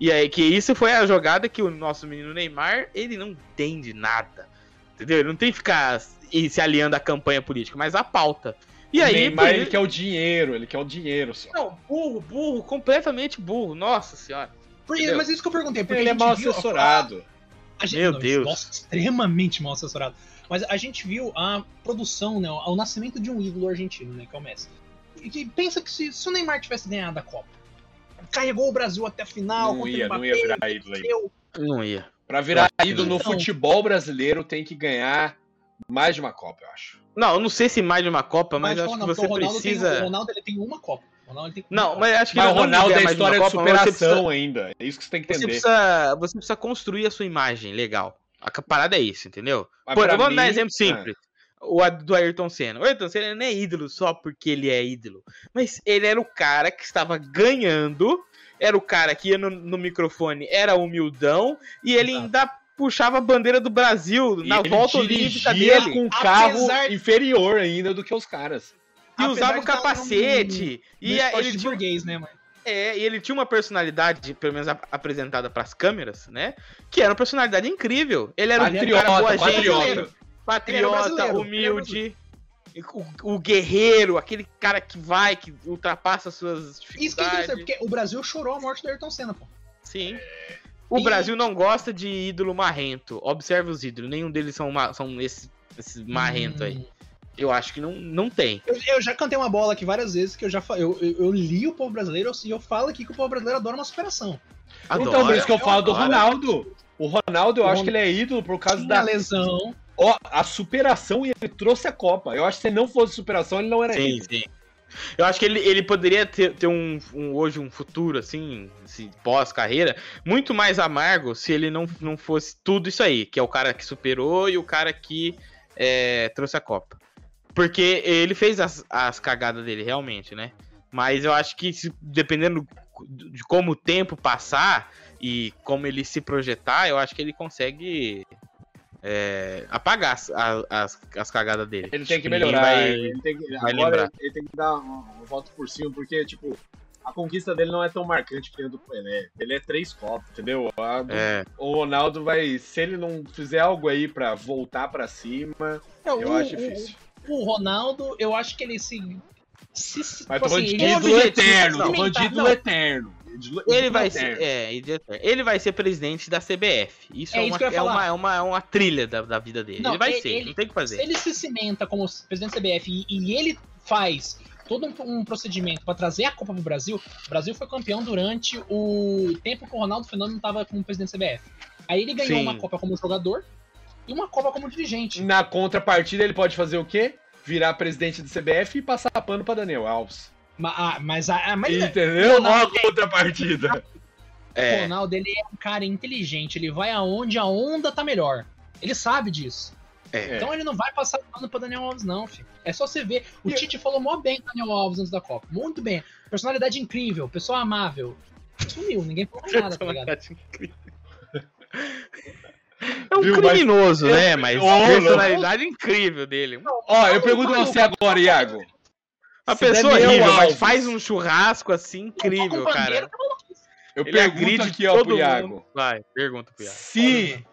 E aí que isso foi a jogada que o nosso menino Neymar, ele não entende nada. Entendeu? Ele não tem que ficar se se aliando à campanha política, mas à pauta. E o aí, Neymar, por ele isso- quer o dinheiro, ele quer o dinheiro só. não, burro, burro, completamente burro. Nossa senhora. Porque- mas isso que eu perguntei, porque Ele é mal viu a- assessorado. a gente- Meu não, Deus. Nossa, extremamente mal assessorado. Mas a gente viu a produção, né, o nascimento de um ídolo argentino, né, que é o Messi. E que pensa que se, se o Neymar tivesse ganhado a Copa, carregou o Brasil até a final, Não ia, o não ia virar ídolo aí. Não ia. Pra virar Então. ídolo no futebol brasileiro tem que ganhar mais de uma Copa, eu acho. Não, eu não sei se mais de uma Copa, mas, eu acho não, que você o Ronaldo precisa. Tem, o Ronaldo ele tem uma Copa. O Ronaldo ele tem uma Não, Copa. mas acho que Mas o Ronaldo é a mais de uma história de Copa, mas você superação precisa- ainda. É isso que você tem que Você entender. precisa, você precisa construir a sua imagem legal. A parada é isso, entendeu? Mas Por, pra vamos dar um mim- exemplo simples. O do Ayrton Senna. O Ayrton Senna não é ídolo só porque ele é ídolo. Mas ele era o cara que estava ganhando, era o cara que ia no, no microfone, era humildão, e ele Exato. ainda puxava a bandeira do Brasil E na ele volta olímpica dele. com um carro inferior ainda do que os caras. E Apesar usava o capacete. No E ele de tinha burguês, né, mano? É, e ele tinha uma personalidade, pelo menos ap- apresentada pras câmeras, né? Que era uma personalidade incrível. Ele era um cara boa gente, patriota. Patriota, humilde, o, o guerreiro, aquele cara que vai, que ultrapassa suas Isso que é interessante, dificuldades. porque o Brasil chorou a morte do Ayrton Senna, pô. Sim. O E- Brasil não gosta de ídolo marrento. Observe os ídolos, nenhum deles são, são esse, esse marrento aí. Hum, Eu acho que não, não tem. Eu, eu já cantei uma bola aqui várias vezes que eu já eu, eu, eu li o povo brasileiro e eu, falo aqui que o povo brasileiro adora uma superação. Adoro, então, por isso que eu eu falo do adoro. Ronaldo. O Ronaldo, eu O acho que ele é ídolo por causa Tinha da lesão. Ó, a superação e ele trouxe a Copa. Eu acho que se não fosse superação, ele não era Sim, ídolo. sim. Eu acho que ele, ele poderia ter, ter um, um- hoje um futuro, assim, assim, pós-carreira, muito mais amargo se ele não, não fosse tudo isso aí, que é o cara que superou e o cara que é, trouxe a Copa. Porque ele fez as, as cagadas dele, realmente, né? Mas eu acho que, se- dependendo de como o tempo passar e como ele se projetar, eu acho que ele consegue é, apagar as, as, as cagadas dele. Ele tem que melhorar. vai- ele tem que, vai agora lembrar. ele tem que dar um, um voto por cima, porque, tipo, a conquista dele não é tão marcante que a do Pelé. Ele é três copas, entendeu? A É. O Ronaldo vai, se ele não fizer algo aí pra voltar pra cima, Não, eu o, acho o- difícil. O, Ronaldo, eu acho que ele se. se, se Mas tipo tô falando de assim, ele- ídolo objetivo, eterno, de Ele vai eterno. ser, é, ele vai ser presidente da CBF. Isso É é, isso uma, é, uma, é, uma, é uma trilha da, da vida dele. Não, ele vai ele- ser, ele- não tem o que Se fazer. ele se cimenta como presidente da CBF e, e ele faz todo um, um procedimento para trazer a Copa pro Brasil, o Brasil foi campeão durante o tempo que o Ronaldo Fenômeno estava como presidente da CBF. Aí ele ganhou Sim. uma Copa como jogador e uma Copa como dirigente. Na contrapartida, ele pode fazer o quê? Virar presidente do CBF e passar pano pra Daniel Alves. Ma- ah, mas a, mas Entendeu? Ronaldo- Olha a contrapartida. o É, Ronaldo ele é um cara inteligente, ele vai aonde a onda tá melhor. Ele sabe disso. é. Então ele não vai passar pano pra Daniel Alves, não, filho. É só você ver. O E- Tite falou mó bem do Daniel Alves antes da Copa. Muito bem. Personalidade incrível, pessoa amável. Sumiu, ninguém falou mais nada, tá ligado? É um Viu, mas- criminoso, né? Mas Ô, personalidade incrível dele. Ó, eu pergunto a você agora, Iago. Uma Se pessoa Daniel horrível, mas faz um churrasco assim incrível, Com bandeira, cara. tá. Eu Ele pergunto aqui, ó, pro Iago. Vai, pergunta pro Iago. Se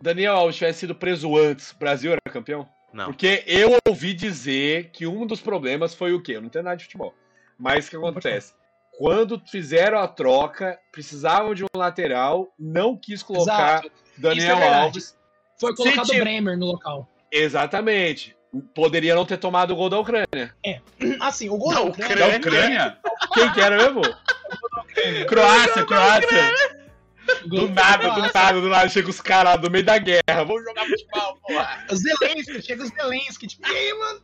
Daniel Alves tivesse sido preso antes, o Brasil era campeão? Não. Porque eu ouvi dizer que um dos problemas foi o quê? Eu não entendo nada de futebol. Mas o que acontece? Quando fizeram a troca, precisavam de um lateral, não quis colocar Exato. Daniel Isso é. Alves. Foi colocado o Bremer no local. Exatamente. Poderia não ter tomado o gol da Ucrânia. Assim, o gol Da da Ucrânia. Da Ucrânia? Quem que era mesmo? Croácia, Croácia. Do nada, do nada, do nada. Chega os caras lá do meio da guerra. Vamos jogar futebol, porra. Zelensky, chega o Zelensky, tipo, e aí, mano?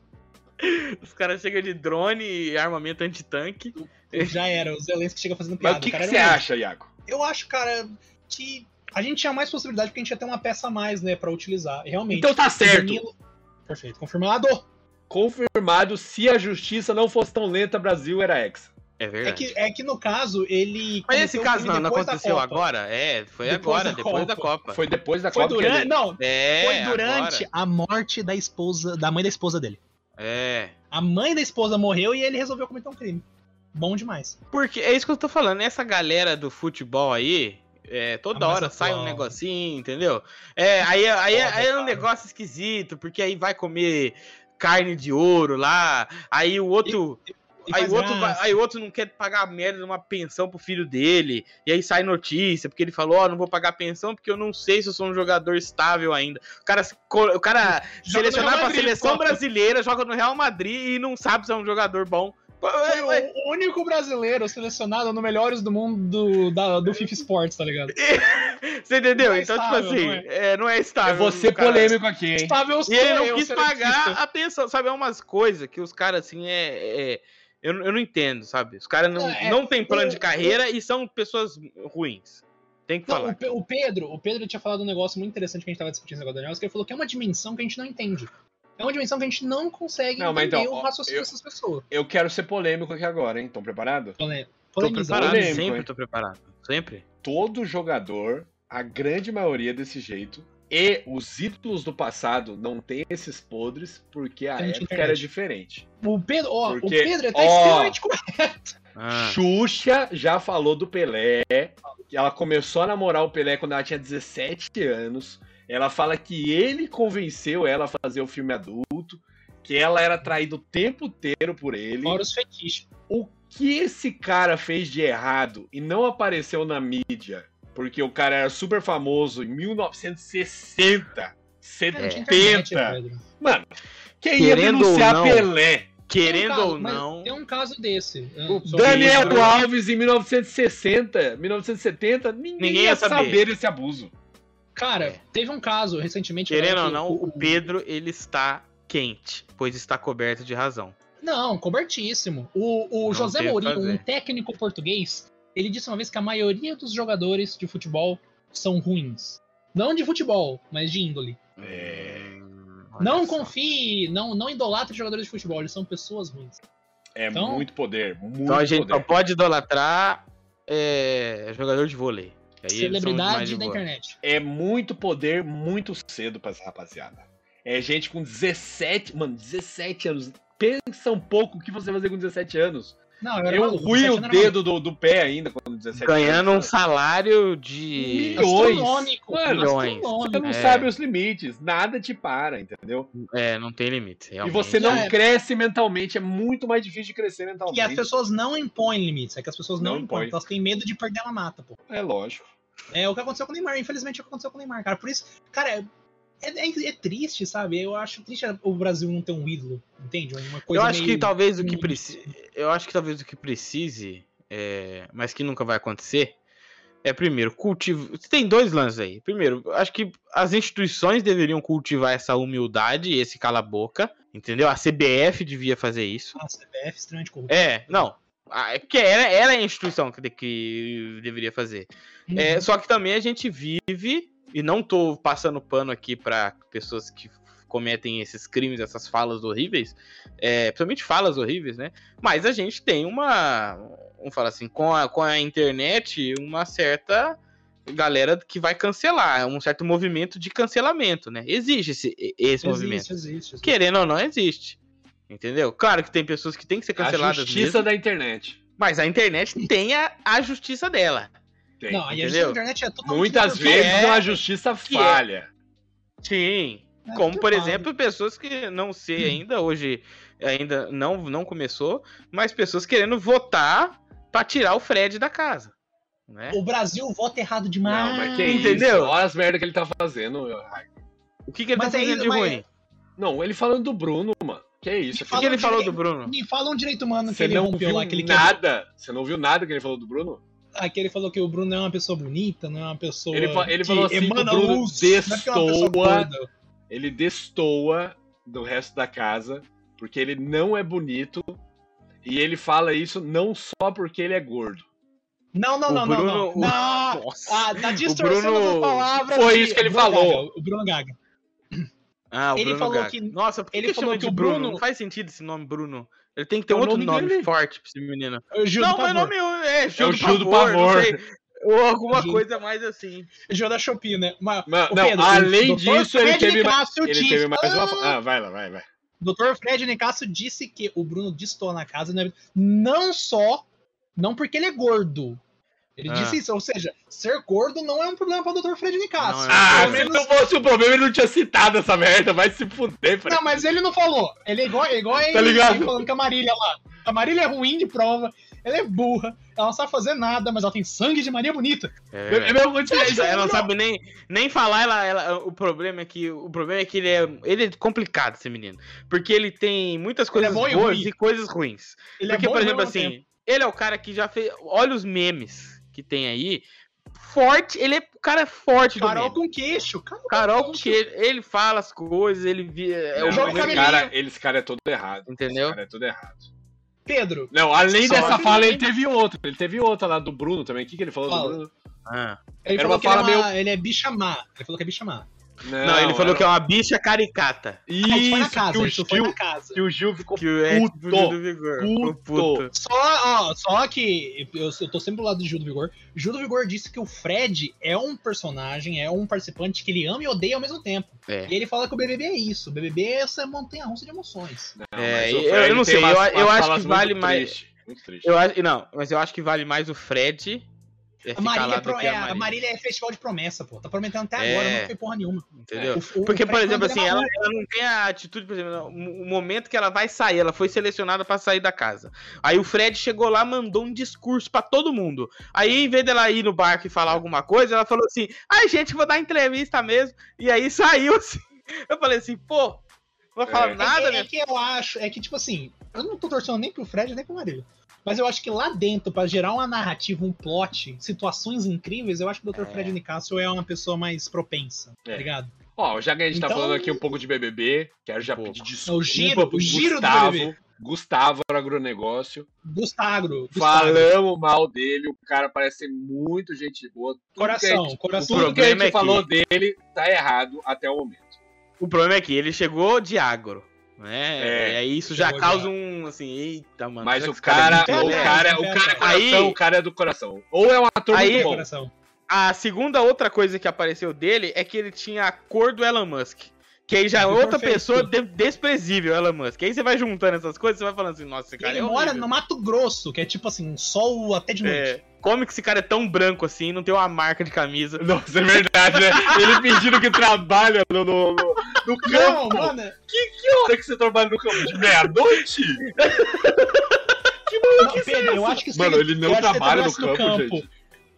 Os caras chegam de drone e armamento antitanque. Já era, o Zelensky chega fazendo Mas piada. o que, que cara você era um- acha, Iago? Eu acho, cara, que a gente tinha mais possibilidade porque a gente ia ter uma peça a mais, né, pra utilizar. Realmente. Então tá O certo. Danilo- Perfeito, confirmado. Confirmado, se a justiça não fosse tão lenta, Brasil era ex. É É verdade. que, é que no caso, ele. Mas esse caso não, não aconteceu agora? É, foi Depois agora, da depois da Copa. Foi depois da Foi Copa durante. ele... Não, É, foi durante agora. a morte da esposa. Da mãe da esposa dele. É. A mãe da esposa morreu e ele resolveu cometer um crime. Bom demais. Porque é isso que eu tô falando, essa galera do futebol aí, é, toda hora sai um negocinho, entendeu? É, aí, aí, aí é um negócio esquisito, porque aí vai comer carne de ouro lá, aí o outro. E Aí faz o, outro vai- aí o outro não quer pagar a merda de uma pensão pro filho dele. E aí sai notícia, porque ele falou, ó, não vou pagar pensão porque eu não sei se eu sou um jogador estável ainda. O cara, o cara Real pra Madrid, seleção pô. brasileira, joga no Real Madrid e não sabe se é um jogador bom. Ué, o único brasileiro selecionado no melhores do mundo do, da, do FIFA Sports, tá ligado? Você entendeu? Não é então, estável, tipo assim, não é, não é estável. Eu vou ser o cara- polêmico aqui, hein? Estável E ele não eu, quis pagar a pensão. Sabe, é umas coisas que os caras, assim, é. é- eu, eu não entendo, sabe? Os caras não, É, não têm plano o- de carreira e são pessoas ruins. Tem que Não, falar. o, o Pedro, o Pedro tinha falado um negócio muito interessante que a gente tava discutindo agora, Daniel, que ele falou que é uma dimensão que a gente não entende. É uma dimensão que a gente não consegue Não, entender então, o raciocínio eu- dessas pessoas. Eu quero ser polêmico aqui agora, hein? Estão preparados? Pole- Tô preparado, polêmico, sempre hein? tô preparado. Sempre. Todo jogador, a grande maioria desse jeito, e os ídolos do passado não tem esses podres porque a Tem época internet. era diferente. O Pedro, ó, o Porque, Pedro tá ó, extremamente correto. Ah, Xuxa já falou do Pelé, que ela começou a namorar o Pelé quando ela tinha 17 anos. Ela fala que ele convenceu ela a fazer o filme adulto, que ela era traída o tempo inteiro por ele. Fora os fetiches. O que esse cara fez de errado e não apareceu na mídia, porque o cara era super famoso em 1960, Cara, não tinha internet, 70. Pedro. Mano, Quem ia Querendo denunciar ou não, Pelé? Tem um Querendo caso, ou não. Tem um caso desse. O uh, sobre Daniel isso. Alves em 1960, 1970, ninguém, Ninguém ia ia saber. saber. desse abuso. Cara, É. teve um caso recentemente. Querendo cara, ou que não, o Pedro ele está quente, pois está coberto de razão. Não, cobertíssimo. O, o Não José o Mourinho, um técnico português, ele disse uma vez que a maioria dos jogadores de futebol são ruins. Não de futebol, mas de índole. É. Não só. confie, não, não idolatre jogadores de futebol, eles são pessoas ruins. É Então- muito poder, muito Então a gente só poder. pode idolatrar é, jogador de vôlei. Aí eles são os mais Celebridade de da internet. É muito poder muito cedo pra essa rapaziada. É gente com 17, mano, 17 anos. Pensa um pouco o que você vai fazer com 17 anos. Não, eu Eu ruí 17 o dedo do, do pé ainda quando 17 Ganhando um anos. salário de. Milhões. Astronômico. Mano, milhões. Você não É. sabe os limites, nada te para, entendeu? É, não tem limite. E realmente. você não É. cresce mentalmente, é muito mais difícil de crescer mentalmente. E as pessoas não impõem limites, é que as pessoas não, Não impõem, impõem. elas têm medo de perder a mata, pô. É lógico. É o que aconteceu com o Neymar, infelizmente é o que aconteceu com o Neymar, cara. Por isso, cara, é, é- é triste, sabe? Eu acho triste o Brasil não ter um ídolo, entende? Uma coisa Eu acho que meio- talvez o que precise. Eu acho que talvez o que precise, é, mas que nunca vai acontecer, é primeiro, cultivo. Tem dois lances aí. Primeiro, eu acho que as instituições deveriam cultivar essa humildade e esse cala-boca. Entendeu? A CBF devia fazer isso. A CBF é extremamente corrupta. É, não. Ah, É porque era, era a instituição que, que deveria fazer. Uhum. É, só que também a gente vive, e não tô passando pano aqui pra pessoas que cometem esses crimes, essas falas horríveis, é, principalmente falas horríveis, né? Mas a gente tem uma, vamos falar assim, com a, com a internet, uma certa galera que vai cancelar, um certo movimento de cancelamento, né? Existe esse, esse movimento. existe, existe, existe. Querendo ou não, existe. Entendeu? Claro que tem pessoas que têm que ser A canceladas justiça mesmo, da internet. mas a internet tem a, a justiça dela. Tem. Não, e a Entendeu? justiça da internet é totalmente Muitas vezes é- a justiça que é- falha. Sim. É, Como, por culpado. exemplo, pessoas que não sei ainda, hoje ainda não, não começou, mas pessoas querendo votar pra tirar o Fred da casa. Né? O Brasil vota errado demais. Não, mas que Entendeu? isso? Olha as merdas que ele tá fazendo. O que, que ele Mas tá é fazendo isso, de mas- ruim? Não, ele falando do Bruno, mano. Que isso? O que, que ele falou direito- do Bruno? Me fala um direito humano que Você ele não rompeu viu lá, que ele quebrou. nada. Você não viu nada que ele falou do Bruno? Ah, que ele falou que o Bruno não é uma pessoa bonita, não é uma pessoa. Ele fa- ele que falou assim que o Bruno luz, não é é destoa gorda. Ele destoa do resto da casa porque ele não é bonito. E ele fala isso não só porque ele é gordo. Não, não, O não, não, Bruno- não. o- Não! Nossa. Ah, tá distorcendo Bruno- as palavras. Foi isso que ele Bruno falou. Gaga, o Bruno Gaga. Ah, o Ele Bruno falou Gaga. que- Nossa, por que ele que falou que de o Bruno? Bruno- Não faz sentido esse nome Bruno. Ele tem que ter É o outro nome dele. forte pra esse menino. Gil não, Pavor. nome é Gil, É o do, Gil do Pavor. Ou alguma Gil. coisa mais assim. Gil da Shopee, né? Mas, Mas, não, Pedro, além Dr. disso, ele Fred teve, mais, Nicásio ele disse- teve mais uma. Ah, vai lá, vai, vai. Dr. Fred Nicasso disse que o Bruno destoa na casa, né? não só, não porque ele é gordo. Ele Ah. disse isso, ou seja, ser gordo não é um problema para o Dr. Fred Nicasso. É. Ah, Pelo se menos- não fosse o problema, ele não tinha citado essa merda. Vai se fuder, Fred. Não, mas ele não falou. Ele é igual, é igual ele, Tá ligado? ele falando que a Marília lá. A Marília é ruim de prova, ela é burra, ela não sabe fazer nada, mas ela tem sangue de Maria Bonita. É. É meu Ela, ela não sabe nem, nem falar, ela, ela- o problema é que o problema é que ele é, ele é complicado esse menino, porque ele tem muitas coisas bom e boas ruim. e coisas ruins. Ele porque é bom por e exemplo assim, ele é o cara que já fez, olha os memes que tem aí, forte, ele é o cara é forte Carol meme. com queixo. Carol, Carol com que ele, ele fala as coisas, ele via, é Não, o jogo esse, cara, ele- esse cara é todo errado. Entendeu? Esse cara é todo errado. Pedro, Não, além Só dessa fala, ele teve outra. Ele teve outra lá do Bruno também. O que, que ele falou Fala. do Bruno? Ah. ele Era falou uma que ele é, fala uma- ele é bicha má. Ele falou que é bicha má. Não, ele falou era- que é uma bicha caricata. Ah, isso casa, que o Gil, casa. que o Gil ficou Que o é puto, Gil do Vigor. puto. puto. Só, ó, só que eu, eu tô sempre do lado do Gil do Vigor. Gil do Vigor disse que o Fred é um personagem, é um participante que ele ama e odeia ao mesmo tempo. É. E ele fala que o BBB é isso. O BBB é essa montanha russa de emoções. Não, É, eu- eu não sei, umas- eu- eu acho que vale muito mais- triste, Muito triste. Eu acho, não, mas eu acho que vale mais o Fred. É A Marília, é pro- é- a a Marília. Marília é festival de promessa, pô. Tá prometendo até É. agora, não foi porra nenhuma. Entendeu? O- o Porque, por exemplo, assim, ele é ela, ela não tem a atitude, por exemplo, o momento que ela vai sair, ela foi selecionada pra sair da casa. Aí o Fred chegou lá, mandou um discurso pra todo mundo. Aí, em vez dela ir no barco e falar alguma coisa, ela falou assim: ai, gente, vou dar entrevista mesmo. E aí saiu assim. Eu falei assim, pô, Não vai falar É. nada, é, né? é que eu acho, é que tipo assim, eu não tô torcendo nem pro Fred nem pro Marília. Mas eu acho que lá dentro, pra gerar uma narrativa, um plot, situações incríveis, eu acho que o Dr. É. Fred Nicásio é uma pessoa mais propensa, É. tá ligado? Ó, já que a gente tá Então- falando aqui um pouco de BBB, quero já Pouco. pedir É desculpa o giro- pro o giro do Gustavo. BBB. Gustavo do agronegócio. Gustagro. Falamos mal dele, o cara parece ser muito gente boa. Tudo Coração, gente- coração. Tudo que a problema gente é que- falou dele tá errado até o momento. O problema é que ele chegou de agro. Né? É. e aí isso já causa de um assim, eita, mano. Mas o é cara, muito o cara, um o cara é coração, Aí- o cara é do coração. Ou é um ator Aí- muito bom. Coração. A segunda outra coisa que apareceu dele é que ele tinha a cor do Elon Musk. Que aí já é outra Perfeito. pessoa de- desprezível, Elon Musk. Aí você vai juntando essas coisas, você vai falando assim, nossa, esse cara Ele é mora no Mato Grosso, que é tipo assim, sol até de noite. É, como que esse cara é tão branco assim, não tem uma marca de camisa? Nossa, é verdade, né? Ele fingindo que trabalha no, no, no, no Não, campo. mano, Que hora que você trabalha no campo? De meia-noite? não, Pedro, eu acho que se Mano, ele não eu acho que se ele trabalha no trabalhasse campo, gente.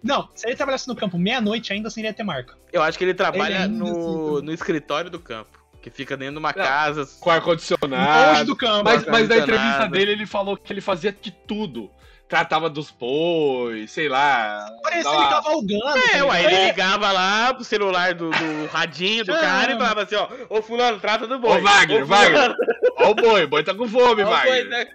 Não, se ele trabalhasse no campo meia-noite, ainda assim ele ia ter marca. Eu acho que ele trabalha Ele no, assim- no escritório do campo. Que fica dentro de uma Não. casa. Com Longe ar-condicionado. do campo. Mas, mas na Não entrevista dele, ele falou que ele fazia de tudo. Tratava dos bois, sei lá. Parecia ele cavalgando. É, tá ué, ligado? ele ligava lá pro celular do, do radinho do Ah. cara e falava assim, ó, ô fulano, trata do boi. Ô, Wagner, Ô, Wagner. Ó o boi, o boi tá com fome, ó, o boi, Wagner. né?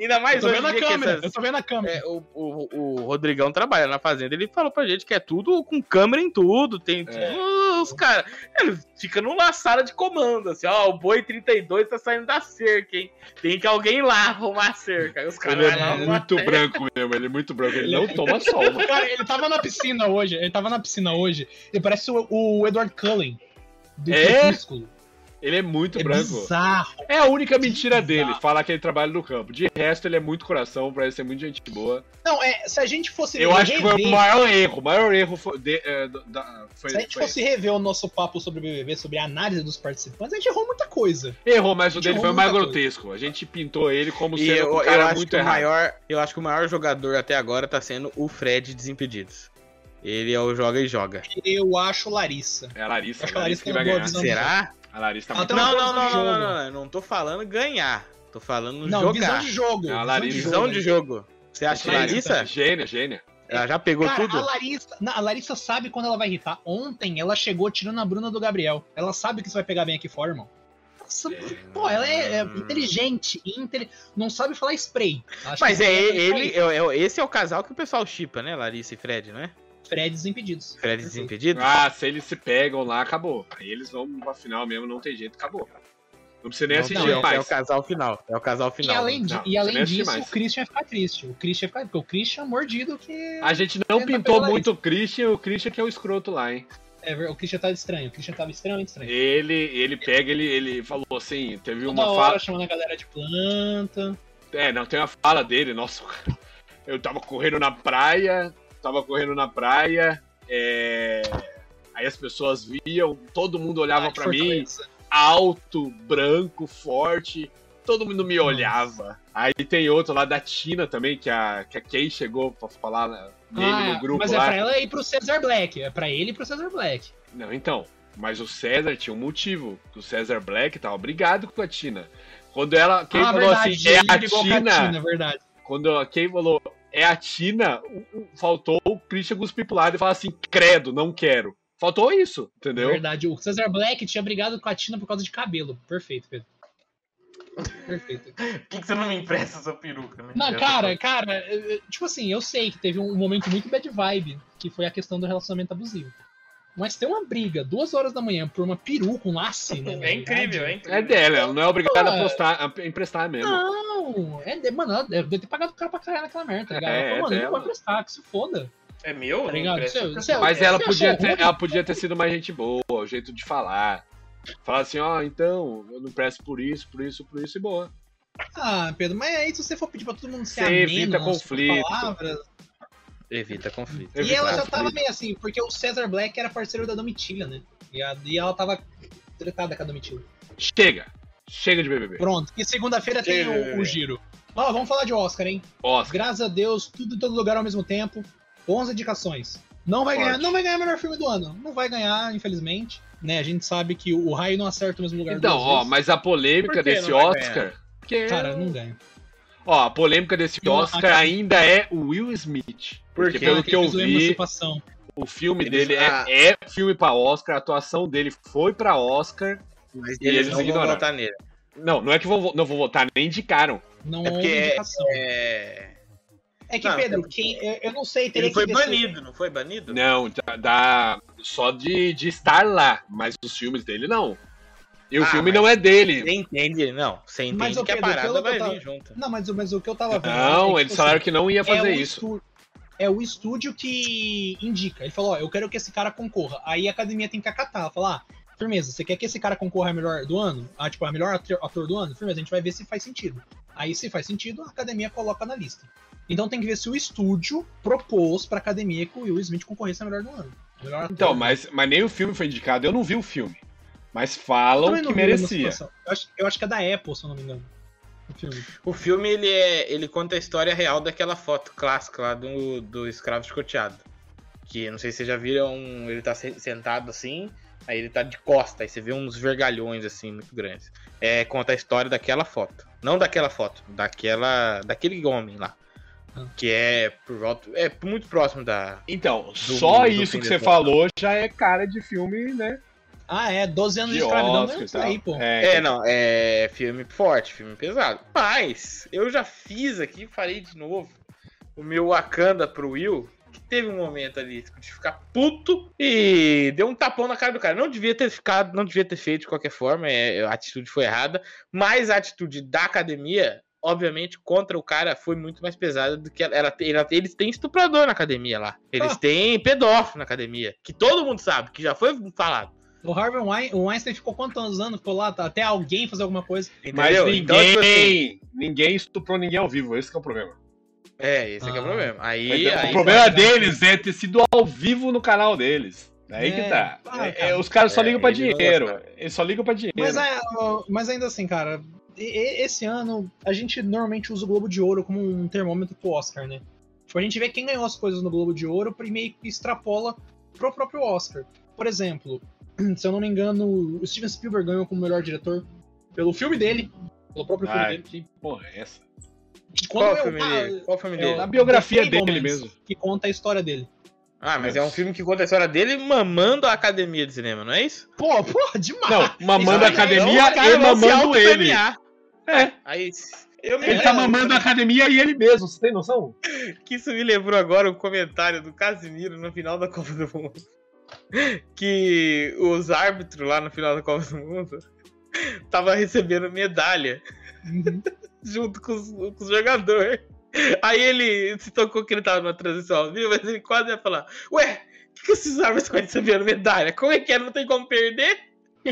Ainda Eu mais tô hoje vendo a câmera, essas- eu tô vendo a câmera. É, o, o, o Rodrigão trabalha na fazenda, ele falou pra gente que é tudo com câmera em tudo, tem É. tudo, os caras. Ele fica numa sala de comando, assim, ó, o boi 32 tá saindo da cerca, hein? Tem que alguém lá arrumar a cerca. Aí os caras Ele lá é muito branco mesmo, ele é muito branco. Ele não toma sol, mano. Cara, ele tava na piscina hoje, ele tava na piscina hoje, ele parece o, o Edward Cullen, do É? Crepúsculo. Ele é muito É branco. bizarro. É a única mentira Bizarro. dele, falar que ele trabalha no campo. De resto, ele é muito coração, parece ser muito gente boa. Não, é, se a gente fosse Eu acho que foi o rever- maior erro. O maior erro foi. de- é, da- foi- Se a gente foi- fosse rever o nosso papo sobre o BBB, sobre a análise dos participantes, a gente errou muita coisa. Errou, mas o dele foi mais muita coisa. grotesco. A gente pintou ele como E sendo eu, um eu cara acho muito que o errado. maior, eu acho que o maior jogador até agora tá sendo o Fred Desimpedidos. Ele é o joga e joga. Eu acho Larissa. É a Larissa. Acho que a a Larissa Larissa que vai ganhar. Será? A Larissa tá muito Não, não, não, visão não, de não, não, eu não tô falando ganhar. Tô falando Não, visão jogar. de jogo. Não, a visão Larissa- de Visão jogo. de jogo. Você acha que Larissa. Larissa? Gênia, gênia. Ela já pegou Cara, tudo? A Larissa, não, a Larissa sabe quando ela vai irritar. Ontem ela chegou tirando a Bruna do Gabriel. Ela sabe que isso vai pegar bem aqui fora, irmão. Nossa, Pô, ela é, é inteligente e intele... não sabe falar spray. Mas é ela ele, é, é- esse é o casal que o pessoal chipa, né? Larissa e Fred, não é? Fred Desimpedidos. Fred. Desimpedidos? Ah, se eles se pegam lá, acabou. Aí eles vão pra final mesmo, não tem jeito, acabou. Não precisa nem Não, assistir não, é, o- mais. é o casal final. É o casal E final. além, de- Não, e além disso, mais. o Christian ia ficar triste. O Christian ia ficar. Porque o Christian é mordido que. A gente não Tenta pintou muito o Christian, o Christian que é o escroto lá, hein? É, o Christian tava estranho. O Christian tava extremamente estranho. Ele, ele pega, ele, ele falou assim, teve Toda uma hora fala. chamando a galera de planta. É, não, tem uma fala dele, nossa. Eu tava correndo na praia, tava correndo na praia, é, aí as pessoas viam, todo mundo olhava de mim, alto, branco, forte, todo mundo me olhava. Aí tem outro lá da Tina também, que a, que a Kay chegou pra falar né, nele Ah, no grupo mas é lá. pra ela ir pro Cesar Black. É pra ele e pro Cesar Black. Não, então. Mas o César tinha um motivo. O César Black tava brigado com a Tina. Quando ela. Quem ah, falou verdade, assim, é a com a Tina. Tina, verdade. Quando quem falou é a Tina, o- faltou o Christian cuspir pro lado e falar assim, credo, não quero. Faltou isso, entendeu? Verdade. O Cesar Black tinha brigado com a Tina por causa de cabelo. Perfeito, Pedro. Perfeito. Por que, que você não me empresta essa peruca, né? Não, cara, cara, é, é, tipo assim, eu sei que teve um momento muito bad vibe, que foi a questão do relacionamento abusivo. Mas ter uma briga duas horas da manhã por uma peruca, um laço, né? É incrível, é incrível. É dela, ela não é obrigada a postar, a emprestar mesmo. Não, é de, mano, ela deve ter pagado o cara pra caralho naquela merda, tá ligado? É, ela falou, é mano, não dela. vou prestar, que se foda. É meu? Tá ligado? Mas ela podia, ter, ela podia ter sido mais gente boa, o jeito de falar. Falar assim, ó, então, eu não presto por isso, por isso, por isso e boa. Ah, Pedro, mas aí se você for pedir pra todo mundo ser Você ameno evita nas suas conflito. palavras, Evita conflito. E ela já Evita tava meio assim, porque o Cesar Black era parceiro da Domitila, né? E, a- e ela tava tretada com a Domitila. Chega. Chega de BBB. Pronto, e segunda-feira tem o, o giro. Ó, vamos falar de Oscar, hein? Oscar. Graças a Deus, tudo em todo lugar ao mesmo tempo. 11 indicações. Não vai Forte. ganhar, não vai ganhar o melhor filme do ano. Não vai ganhar, infelizmente. né? A gente sabe que o raio não acerta o mesmo lugar Então, duas ó, vezes. mas a polêmica desse Oscar. Que... Cara, não ganha. Ó, a polêmica desse Oscar ainda é o Will Smith. Por Porque quê? pelo que eu vi, o filme Eles- dele é, ah. é filme pra Oscar, a atuação dele foi pra Oscar. Mas E eles, eles não vão ignoraram. votar nele. Não, não é que vão, vo- não vão votar, nem indicaram. Não É houve porque é- indicação. É... É que, Não, Pedro, é- quem, eu, eu não sei, teria Ele foi banido, não foi banido? Não, dá, dá só de, de estar lá, mas os filmes dele não. E o Ah, filme não é dele. Você entende, não. Você entende Mas, que a Pedro, parada pelo que vai tava- vir junto. Não, mas, mas o que eu tava vendo. Não, é que, eles tipo falaram assim, que não ia fazer é o isso. estu- É o estúdio que indica. Ele falou, ó, eu quero que esse cara concorra. Aí a academia tem que acatar. Ela fala, ah, firmeza, você quer que esse cara concorra a melhor do ano? Ah, tipo, a melhor ator, do ano? Firmeza, a gente vai ver se faz sentido. Aí, se faz sentido, a academia coloca na lista. Então tem que ver se o estúdio propôs pra academia que o Will Smith concorresse a melhor do ano. Melhor. Então, mas, mas nem o filme foi indicado. Eu não vi o filme. Mas falam que merecia. Eu acho, eu acho que é da Apple, se eu não me engano. O filme. O filme, ele, é, ele conta a história real daquela foto clássica lá do, do escravo escoteado. Que, não sei se vocês já viram, ele tá se- sentado assim, aí ele tá de costa, aí você vê uns vergalhões assim, muito grandes. É, conta a história daquela foto. Não daquela foto, daquela daquele homem lá. Ah. Que é por volta, é muito próximo da... Então, só do isso que você falou já é cara de filme, né? Ah, é, 12 anos de, De escravidão Oscar não aí, pô. É, É, não, é filme forte, filme pesado. Mas, eu já fiz aqui, falei de novo, o meu Wakanda pro Will, que teve um momento ali de ficar puto e deu um tapão na cara do cara. Não devia ter ficado, não devia ter feito de qualquer forma, é, a atitude foi errada, mas a atitude da academia, obviamente, contra o cara foi muito mais pesada do que ela, ela, ela- eles têm estuprador na academia lá. Eles Ah. têm pedófilo na academia, que todo mundo sabe, que já foi falado. O Harvey Wein- o Weinstein ficou quantos anos? Ficou lá tá, até alguém fazer alguma coisa. Mas Entendeu? ninguém, Então, tipo assim, ninguém estuprou ninguém ao vivo, esse que é o problema. É, esse aqui é o Ah. problema. Aí, Mas aí o problema deles é ter sido ao vivo no canal deles. É aí É. que tá. Ah, É, cara. os caras só É, ligam pra eles não dinheiro. Eles só ligam pra dinheiro. Mas, é, mas ainda assim, cara, esse ano a gente normalmente usa o Globo de Ouro como um termômetro pro Oscar, né? Tipo, a gente vê quem ganhou as coisas no Globo de Ouro e meio que extrapola pro próprio Oscar. Por exemplo, se eu não me engano, o Steven Spielberg ganhou como melhor diretor pelo filme dele, pelo próprio filme Ai, dele. que porra é essa? Qual o eu- filme ah, dele? Qual o filme é dele? A biografia The dele mesmo. Que conta a história dele. Ah, mas é um filme que conta a história dele mamando a academia de cinema, não é isso? Pô, pô, demais! Não, mamando a é academia o e mamando ele. É, Aí, eu ele tá mamando a academia e ele mesmo, você tem noção? que isso me lembrou agora um comentário do Casimiro no final da Copa do Mundo. Que os árbitros lá no final da Copa do Mundo tava recebendo medalha Uhum. junto com os, com os jogadores. Aí ele se tocou que ele tava numa transição ao vivo, mas ele quase ia falar: Ué, por que, que esses árbitros estão recebendo medalha? Como é que é? Não tem como perder?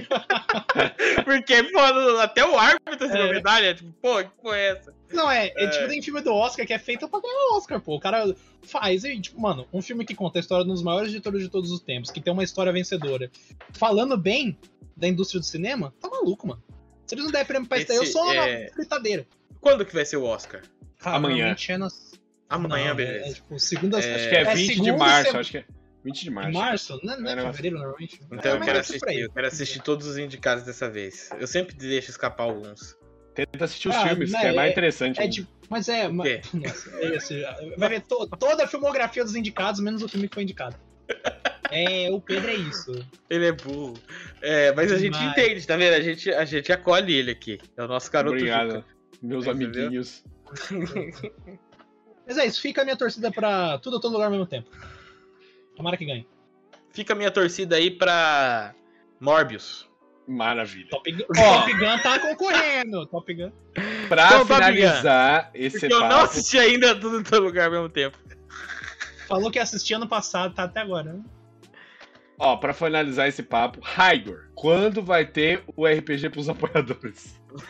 Porque, pô, até o árbitro recebeu É. medalha. Tipo, pô, que porra é essa? Não, é, é, É. tipo, tem filme do Oscar que é feito pra ganhar o Oscar, pô. O cara faz e, tipo, mano, um filme que conta a história de um dos maiores diretores de todos os tempos, que tem uma história vencedora, falando bem da indústria do cinema, tá maluco, mano. Se eles não derem prêmio pra isso daí, eu sou uma é- fritadeira. Quando que vai ser o Oscar? Cara, Amanhã. É nas... Amanhã, não, beleza. É, é, tipo, segunda... É, Acho que é é 20 de segunda março, sema- acho que é 20 de Em março. março? Não, não É, é negócio- fevereiro, normalmente? Então É, eu mas quero é assistir, eu quero assistir todos os indicados dessa vez. Eu sempre deixo escapar alguns. Tenta assistir os Ah, filmes, né, que é mais é- interessante. É tipo, mas é. ma- quê? Nossa, é vai ver to- toda a filmografia dos indicados, menos o filme que foi indicado. É, o Pedro é isso. Ele é burro. É, mas a gente Demais. entende, tá vendo? A gente, a gente acolhe ele aqui. É o nosso garoto Obrigado, Juca. meus amiguinhos. Mas é isso, fica a minha torcida pra tudo a todo lugar ao mesmo tempo. Tomara que ganhe. Fica a minha torcida aí pra Morbius. Maravilha. Top Gun. Top Gun tá concorrendo. Top Gun. Pra Então, Top finalizar esse Porque eu não papo, assisti ainda tudo em todo lugar ao mesmo tempo. Falou que assistia ano passado, tá até agora. Né? ó, pra finalizar esse papo, Raigor, quando vai ter o RPG pros apoiadores?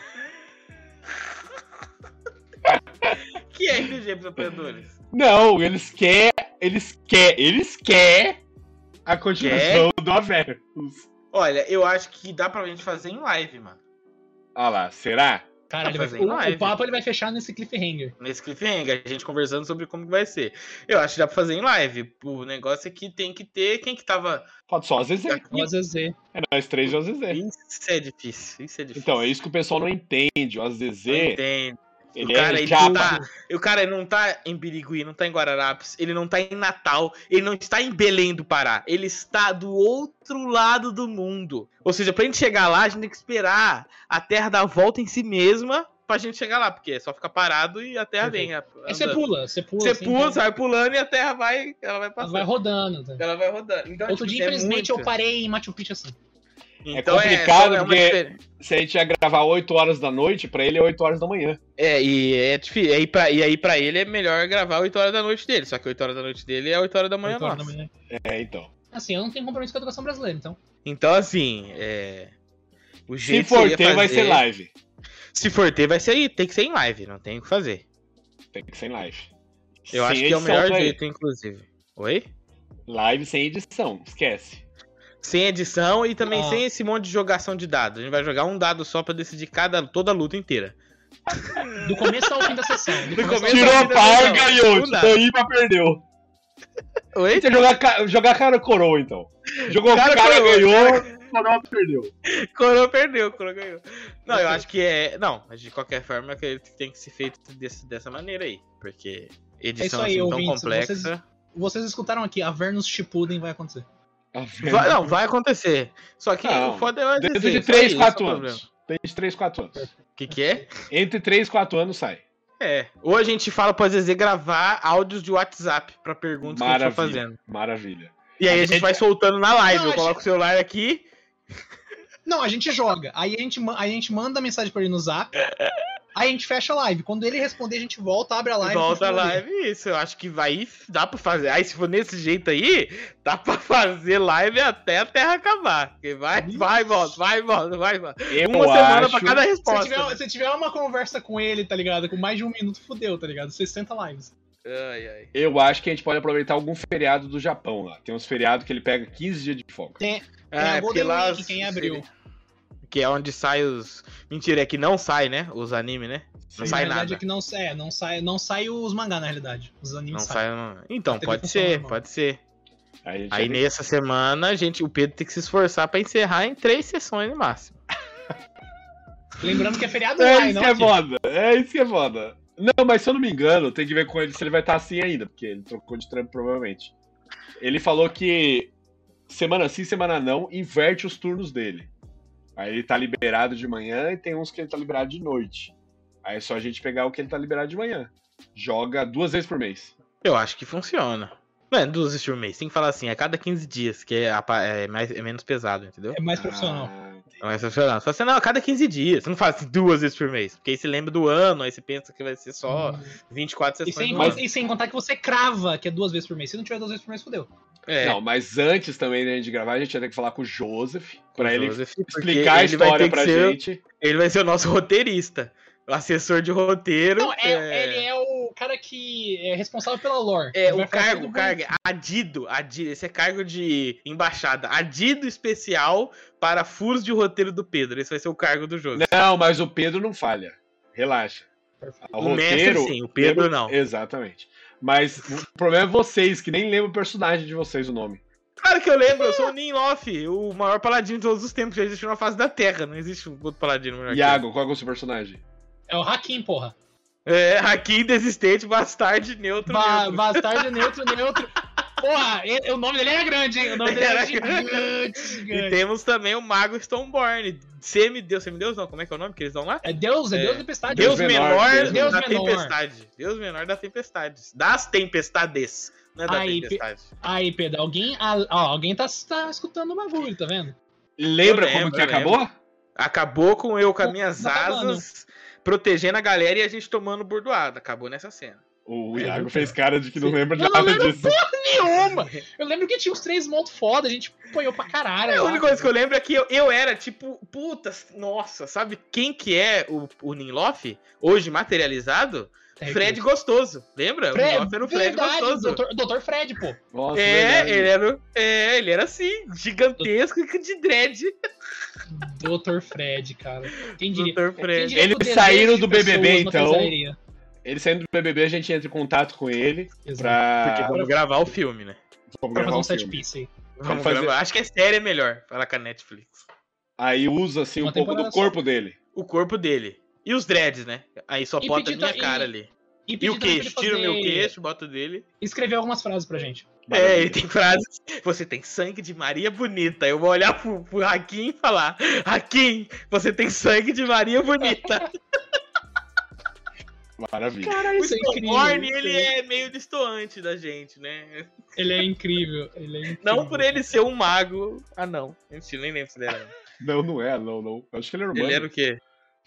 Que RPG pros apoiadores? Não, eles quer, eles quer, eles quer a continuação do Averus. Olha, eu acho que dá pra gente fazer em live, mano. Olha lá, será? Cara, vai, o, o papo ele vai fechar nesse cliffhanger. Nesse cliffhanger, a gente conversando sobre como que vai ser. Eu acho que dá pra fazer em live. O negócio é que tem que ter quem que tava. Pode só às vezes é. O Azezê. É nós três e o Azezé. Isso é difícil. Isso é difícil. Então, é isso que o pessoal não entende. O Azezé, Entende. Ele o cara, é ele não tá, o cara ele não tá em Birigui, não tá em Guararapes, ele não tá em Natal, ele não está em Belém do Pará, ele está do outro lado do mundo. Ou seja, pra gente chegar lá, a gente tem que esperar a Terra dar a volta em si mesma pra gente chegar lá, porque é só ficar parado e a Terra vem. Aí você pula, você pula. Você assim, pula, então, você vai pulando e a Terra vai, ela vai ela passando. vai rodando. tá? Ela vai rodando. Então, Outro tipo, dia, é infelizmente, muito. eu parei em Machu Picchu assim. Então, complicado, só uma porque- diferença. Se a gente ia gravar 8 horas da noite, pra ele é 8 horas da manhã. É, e é difícil. E aí, pra, e aí pra ele é melhor gravar 8 horas da noite dele. Só que 8 horas da noite dele é 8 horas da manhã Oito horas nossa. da manhã. É, então. Assim, eu não tenho compromisso com a educação brasileira, então. Então, assim, é. O Se jeito for seria ter, vai fazer- ser live. Se for ter, vai ser aí. Tem que ser em live, não tem o que fazer. Tem que ser em live. Eu Sem acho que é o melhor jeito, inclusive. Oi? Live sem edição, esquece. Sem edição e também Ah. sem esse monte de jogação de dados. A gente vai jogar um dado só pra decidir cada, toda a luta inteira. Do começo ao fim da sessão. Do Do começo. Tirou a par, não. ganhou. Tirou IPA, perdeu. Oi? Você jogar, jogar cara coroa, então. Jogou Cara, cara, coroa, ganhou, coroa perdeu. Coroa perdeu, Coroa ganhou. Não, eu acho que é. Não, mas de qualquer forma, eu acredito que tem que ser feito desse, dessa maneira aí. Porque edição aí, assim, tão ouvintes, complexa. vocês- Vocês escutaram aqui, a Vernus Shippuden vai acontecer. Vai- não, vai acontecer. Só que Não, o foda é o Dentro ADC, de só 3, isso, 4 esse é o problema. anos. Dentro de 3, 4 anos. O que, que é? Entre 3 e 4 anos sai. É. Ou a gente fala pro Zezé gravar áudios de WhatsApp pra perguntas que a gente Maravilha. fazendo. Maravilha. E aí a A gente gente- vai soltando na live. Não, eu coloco o celular aqui. Não, a gente joga. Aí a gente, aí a gente manda mensagem pra ele no zap. Aí a gente fecha a live. Quando ele responder, a gente volta, abre a live. volta a continua ali. live. Isso, eu acho que vai. Dá pra fazer. Aí se for nesse jeito aí, dá pra fazer live até a Terra acabar. Porque vai, vai, volta, vai, volta, vai, volta. Eu Uma semana acho... pra cada Se resposta. tiver, se tiver uma conversa com ele, tá ligado? Com mais de um minuto, fudeu, tá ligado? 60 lives. Ai, ai. Eu acho que a gente pode aproveitar algum feriado do Japão lá. Tem uns feriados que ele pega 15 dias de folga. Tem, tem Ah, a é porque Golden lá Week, quem abriu. Que é onde sai os. Mentira, é que não sai, né? Os anime, né? Não Sim. sai nada. é que não, é, não sai, não sai os mangá, na realidade. Os Não animes saem. sai. não- Então, pode ser, normal. pode ser. Aí, Aí nessa semana, a gente, o Pedro tem que se esforçar pra encerrar em três sessões no máximo. Lembrando que é feriado É isso não que é foda. É isso que é foda. Não, mas se eu não me engano, tem que ver com ele se ele vai estar assim ainda, porque ele trocou de trampo provavelmente. Ele falou que semana sim, semana não, inverte os turnos dele. Aí ele tá liberado de manhã e tem uns que ele tá liberado de noite. Aí é só a gente pegar o que ele tá liberado de manhã. Joga duas vezes por mês. Eu acho que funciona. Não é duas vezes por mês, tem que falar assim, a cada 15 dias, que é, é mais, é menos pesado, entendeu? É mais profissional. Ah. É mais profissional. Só você não, a cada 15 dias. Você não fala assim duas vezes por mês. Porque aí você lembra do ano, aí você pensa que vai ser só Hum. 24 E sessões sem, no Mas- e sem contar que você crava que é duas vezes por mês. Se não tiver duas vezes por mês, fudeu. É, Não, mas antes também né, de gravar, a gente ia ter que falar com o Joseph, pra ele Joseph, explicar a história pra ser- gente. Ele vai ser o nosso roteirista. O assessor de roteiro. Não, é, ele é o cara que é responsável pela lore. É, o cargo, o cargo, é adido, adido, esse é cargo de embaixada, adido especial para furos de roteiro do Pedro, esse vai ser o cargo do José. Não, mas o Pedro não falha. Relaxa. O, O mestre sim, o Pedro não. Exatamente. Mas o problema é vocês, que nem lembram o personagem de vocês o nome. Claro que eu lembro, eu sou o Ninlof, o maior paladino de todos os tempos, já existiu na face da Terra, não existe um outro paladino melhor que Iago, qual é o seu personagem? É o Hakim, porra. É, aqui desistente, bastarde, neutro, Ba neutro. Bastardo neutro, neutro. Porra, ele- o nome dele era grande, hein? O nome dele era Era gigante, E gigante. temos também o Mago Stoneborn, semideus, semideus não, como é que é o nome que eles dão lá? É Deus, é É. Deus da tempestade. Deus, Deus menor, menor, Deus da menor. tempestade. Deus menor da tempestade. Das tempestades. Não é da Aí, tempestade. Aí, Pedro, alguém, ó, alguém tá, tá escutando o bagulho, tá vendo? Lembra Eu como lembro, que acabou? Acabou com eu com as Pô, minhas tá acabando. asas, protegendo a galera e a gente tomando burdoada. Acabou nessa cena. O É, Iago fez cara de que não lembra de Eu não nada lembro disso. Nenhuma! Eu lembro que tinha uns três montos foda, a gente apoiou pra caralho. A lá. única coisa que eu lembro é que eu, eu era tipo, puta, nossa, sabe quem que é o, o Ninlof? Hoje materializado? Terry Fred Crews. gostoso. Lembra? Fred, o Noff era o Fred verdade, gostoso. Dr. Dr. Fred, pô. Nossa, É, verdade. ele era, é, ele era assim, gigantesco e de dread. Dr. Fred, cara. Quem diria? Dr. Fred. diria Eles que saíram do BBB, então. Ele saindo do BBB, a gente entra em contato com ele Exato. Porque pra, vamos gravar o filme, né? vamos Pra gravar fazer um o set piece aí. Vamos fazer- gravar. Acho que a série é melhor. Falar com a Netflix. Aí usa, assim, um Uma pouco do só. corpo dele. O corpo dele. E os dreads, né? Aí só E bota a minha ta- cara e- ali. E, E o queixo? ele Tira o meu fazer- queixo, bota o dele. Escrever algumas frases pra gente. É, ele tem frases. Você tem sangue de Maria Bonita. Eu vou olhar pro, pro Hakim e falar: Hakim, você tem sangue de Maria Bonita. Maravilha. Cara, o isso é ele é- é meio distoante da gente, né? Ele é incrível. Ele é incrível. Não por ele ser um mago. Ah, não. Mentira, nem lembro se ele era. Não, não é, não, não. Eu acho que ele era humano. Ele era o quê?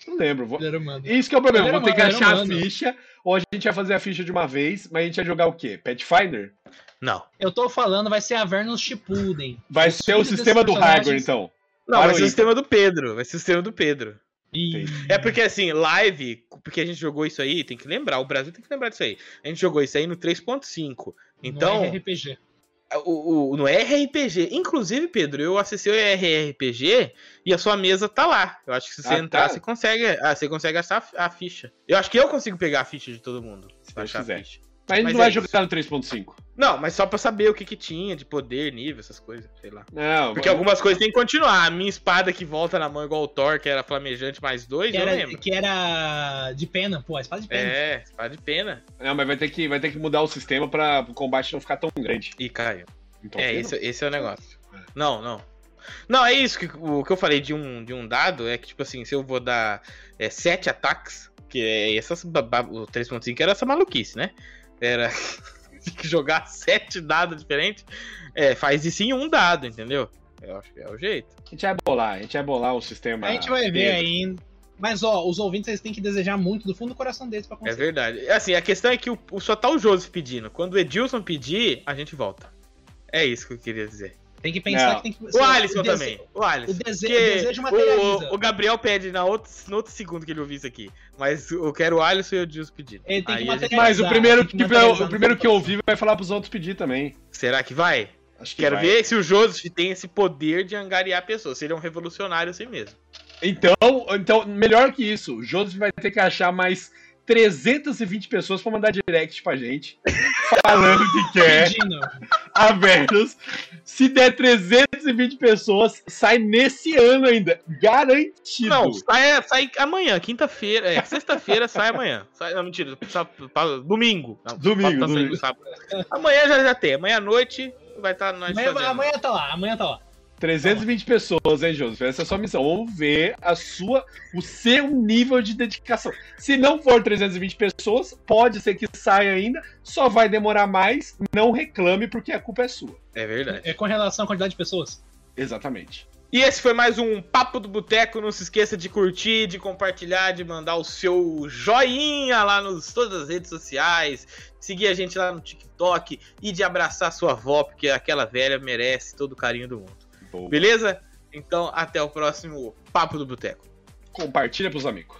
Não lembro. Vou... Ele era humano. Isso que é o problema. Vou ter que achar a ficha, ou a gente vai fazer a ficha de uma vez, mas a gente vai jogar o quê? Pathfinder? Não. Eu tô falando, vai ser a Vernus Shippuden. Vai Os ser o sistema do desses Hagor, personagens- então. Não, Para vai ser o sistema do Pedro. Vai ser o sistema do Pedro. E... É porque assim, live, porque a gente jogou isso aí, tem que lembrar, o Brasil tem que lembrar disso aí. A gente jogou isso aí no 3.5. Então, No RPG. o, o, no RPG, inclusive, Pedro, eu acessei o RRPG e a sua mesa tá lá. Eu acho que se você Ah, entrar, tá? você consegue, ah, você consegue achar a, ficha. Eu acho que eu consigo pegar a ficha de todo mundo. Se Deus achar a quiser. ficha. Mas a gente Mas não vai é jogar no 3.5. Não, mas só pra saber o que que tinha de poder, nível, essas coisas, sei lá. Não, Porque mas- algumas coisas tem que continuar. A minha espada que volta na mão igual o Thor, que era flamejante mais dois, Que eu era, lembro. que era de pena, pô, a espada de pena. É, espada de pena. não, mas vai ter, que, vai ter que mudar o sistema pra o combate não ficar tão grande. E caiu. Então, É, esse, esse é o negócio. É. Não, não. Não, é isso. Que, o que eu falei de um, de um dado é que, tipo assim, se eu vou dar é, sete ataques, que é essas, o 3.5 era essa maluquice, né? Era tem que jogar sete dados diferentes. É, faz isso em um dado, entendeu? Eu acho que é o jeito. A gente vai bolar, a gente vai bolar o sistema. A gente vai ver aí. Mas, ó, os ouvintes eles têm que desejar muito do fundo do coração deles pra É conseguir. verdade. Assim, a questão é que o, o- só tá o Joseph pedindo. Quando o Edilson pedir, a gente volta. É isso que eu queria dizer. Tem que pensar Não. que tem que. O Alisson dese- também. O Alisson. O dese- Porque o desejo materializa. o, o Gabriel pede na outro, no outro segundo que ele ouvir isso aqui. Mas eu quero o Alisson e o Edilson pedindo. Ele tem que Aí materializar. Mas o primeiro, que que, o primeiro que eu ouvi vai falar pros outros pedir também. Será que vai? Acho que Quero vai. ver se o Joseph tem esse poder de angariar pessoas. Se ele é um revolucionário assim mesmo. Então, então, melhor que isso, o Joseph vai ter que achar mais 320 pessoas pra mandar direct pra gente. Falando que quer Pedindo. A Versus. Se der 320 pessoas, sai nesse ano ainda. Garantido. Não, sai, sai amanhã, quinta-feira. É, sexta-feira sai amanhã. Sai, não, mentira, domingo. Não, Domingo, falta domingo. sábado. Amanhã já, já tem. Amanhã à noite vai estar nós Amanhã, fazendo. amanhã tá lá, amanhã tá lá. 320 pessoas, hein, Joseph? Essa é a sua missão. Vamos ver a sua, o seu nível de dedicação. Se não for 320 pessoas, pode ser que saia ainda. Só vai demorar mais. Não reclame, porque a culpa é sua. É verdade. É com relação à quantidade de pessoas. Exatamente. E esse foi mais um Papo do Boteco. Não se esqueça de curtir, de compartilhar, de mandar o seu joinha lá nos todas as redes sociais, seguir a gente lá no TikTok e de abraçar sua avó, porque aquela velha merece todo o carinho do mundo. Boa. Beleza? Então, até o próximo Papo do Boteco. Compartilha pros amigos.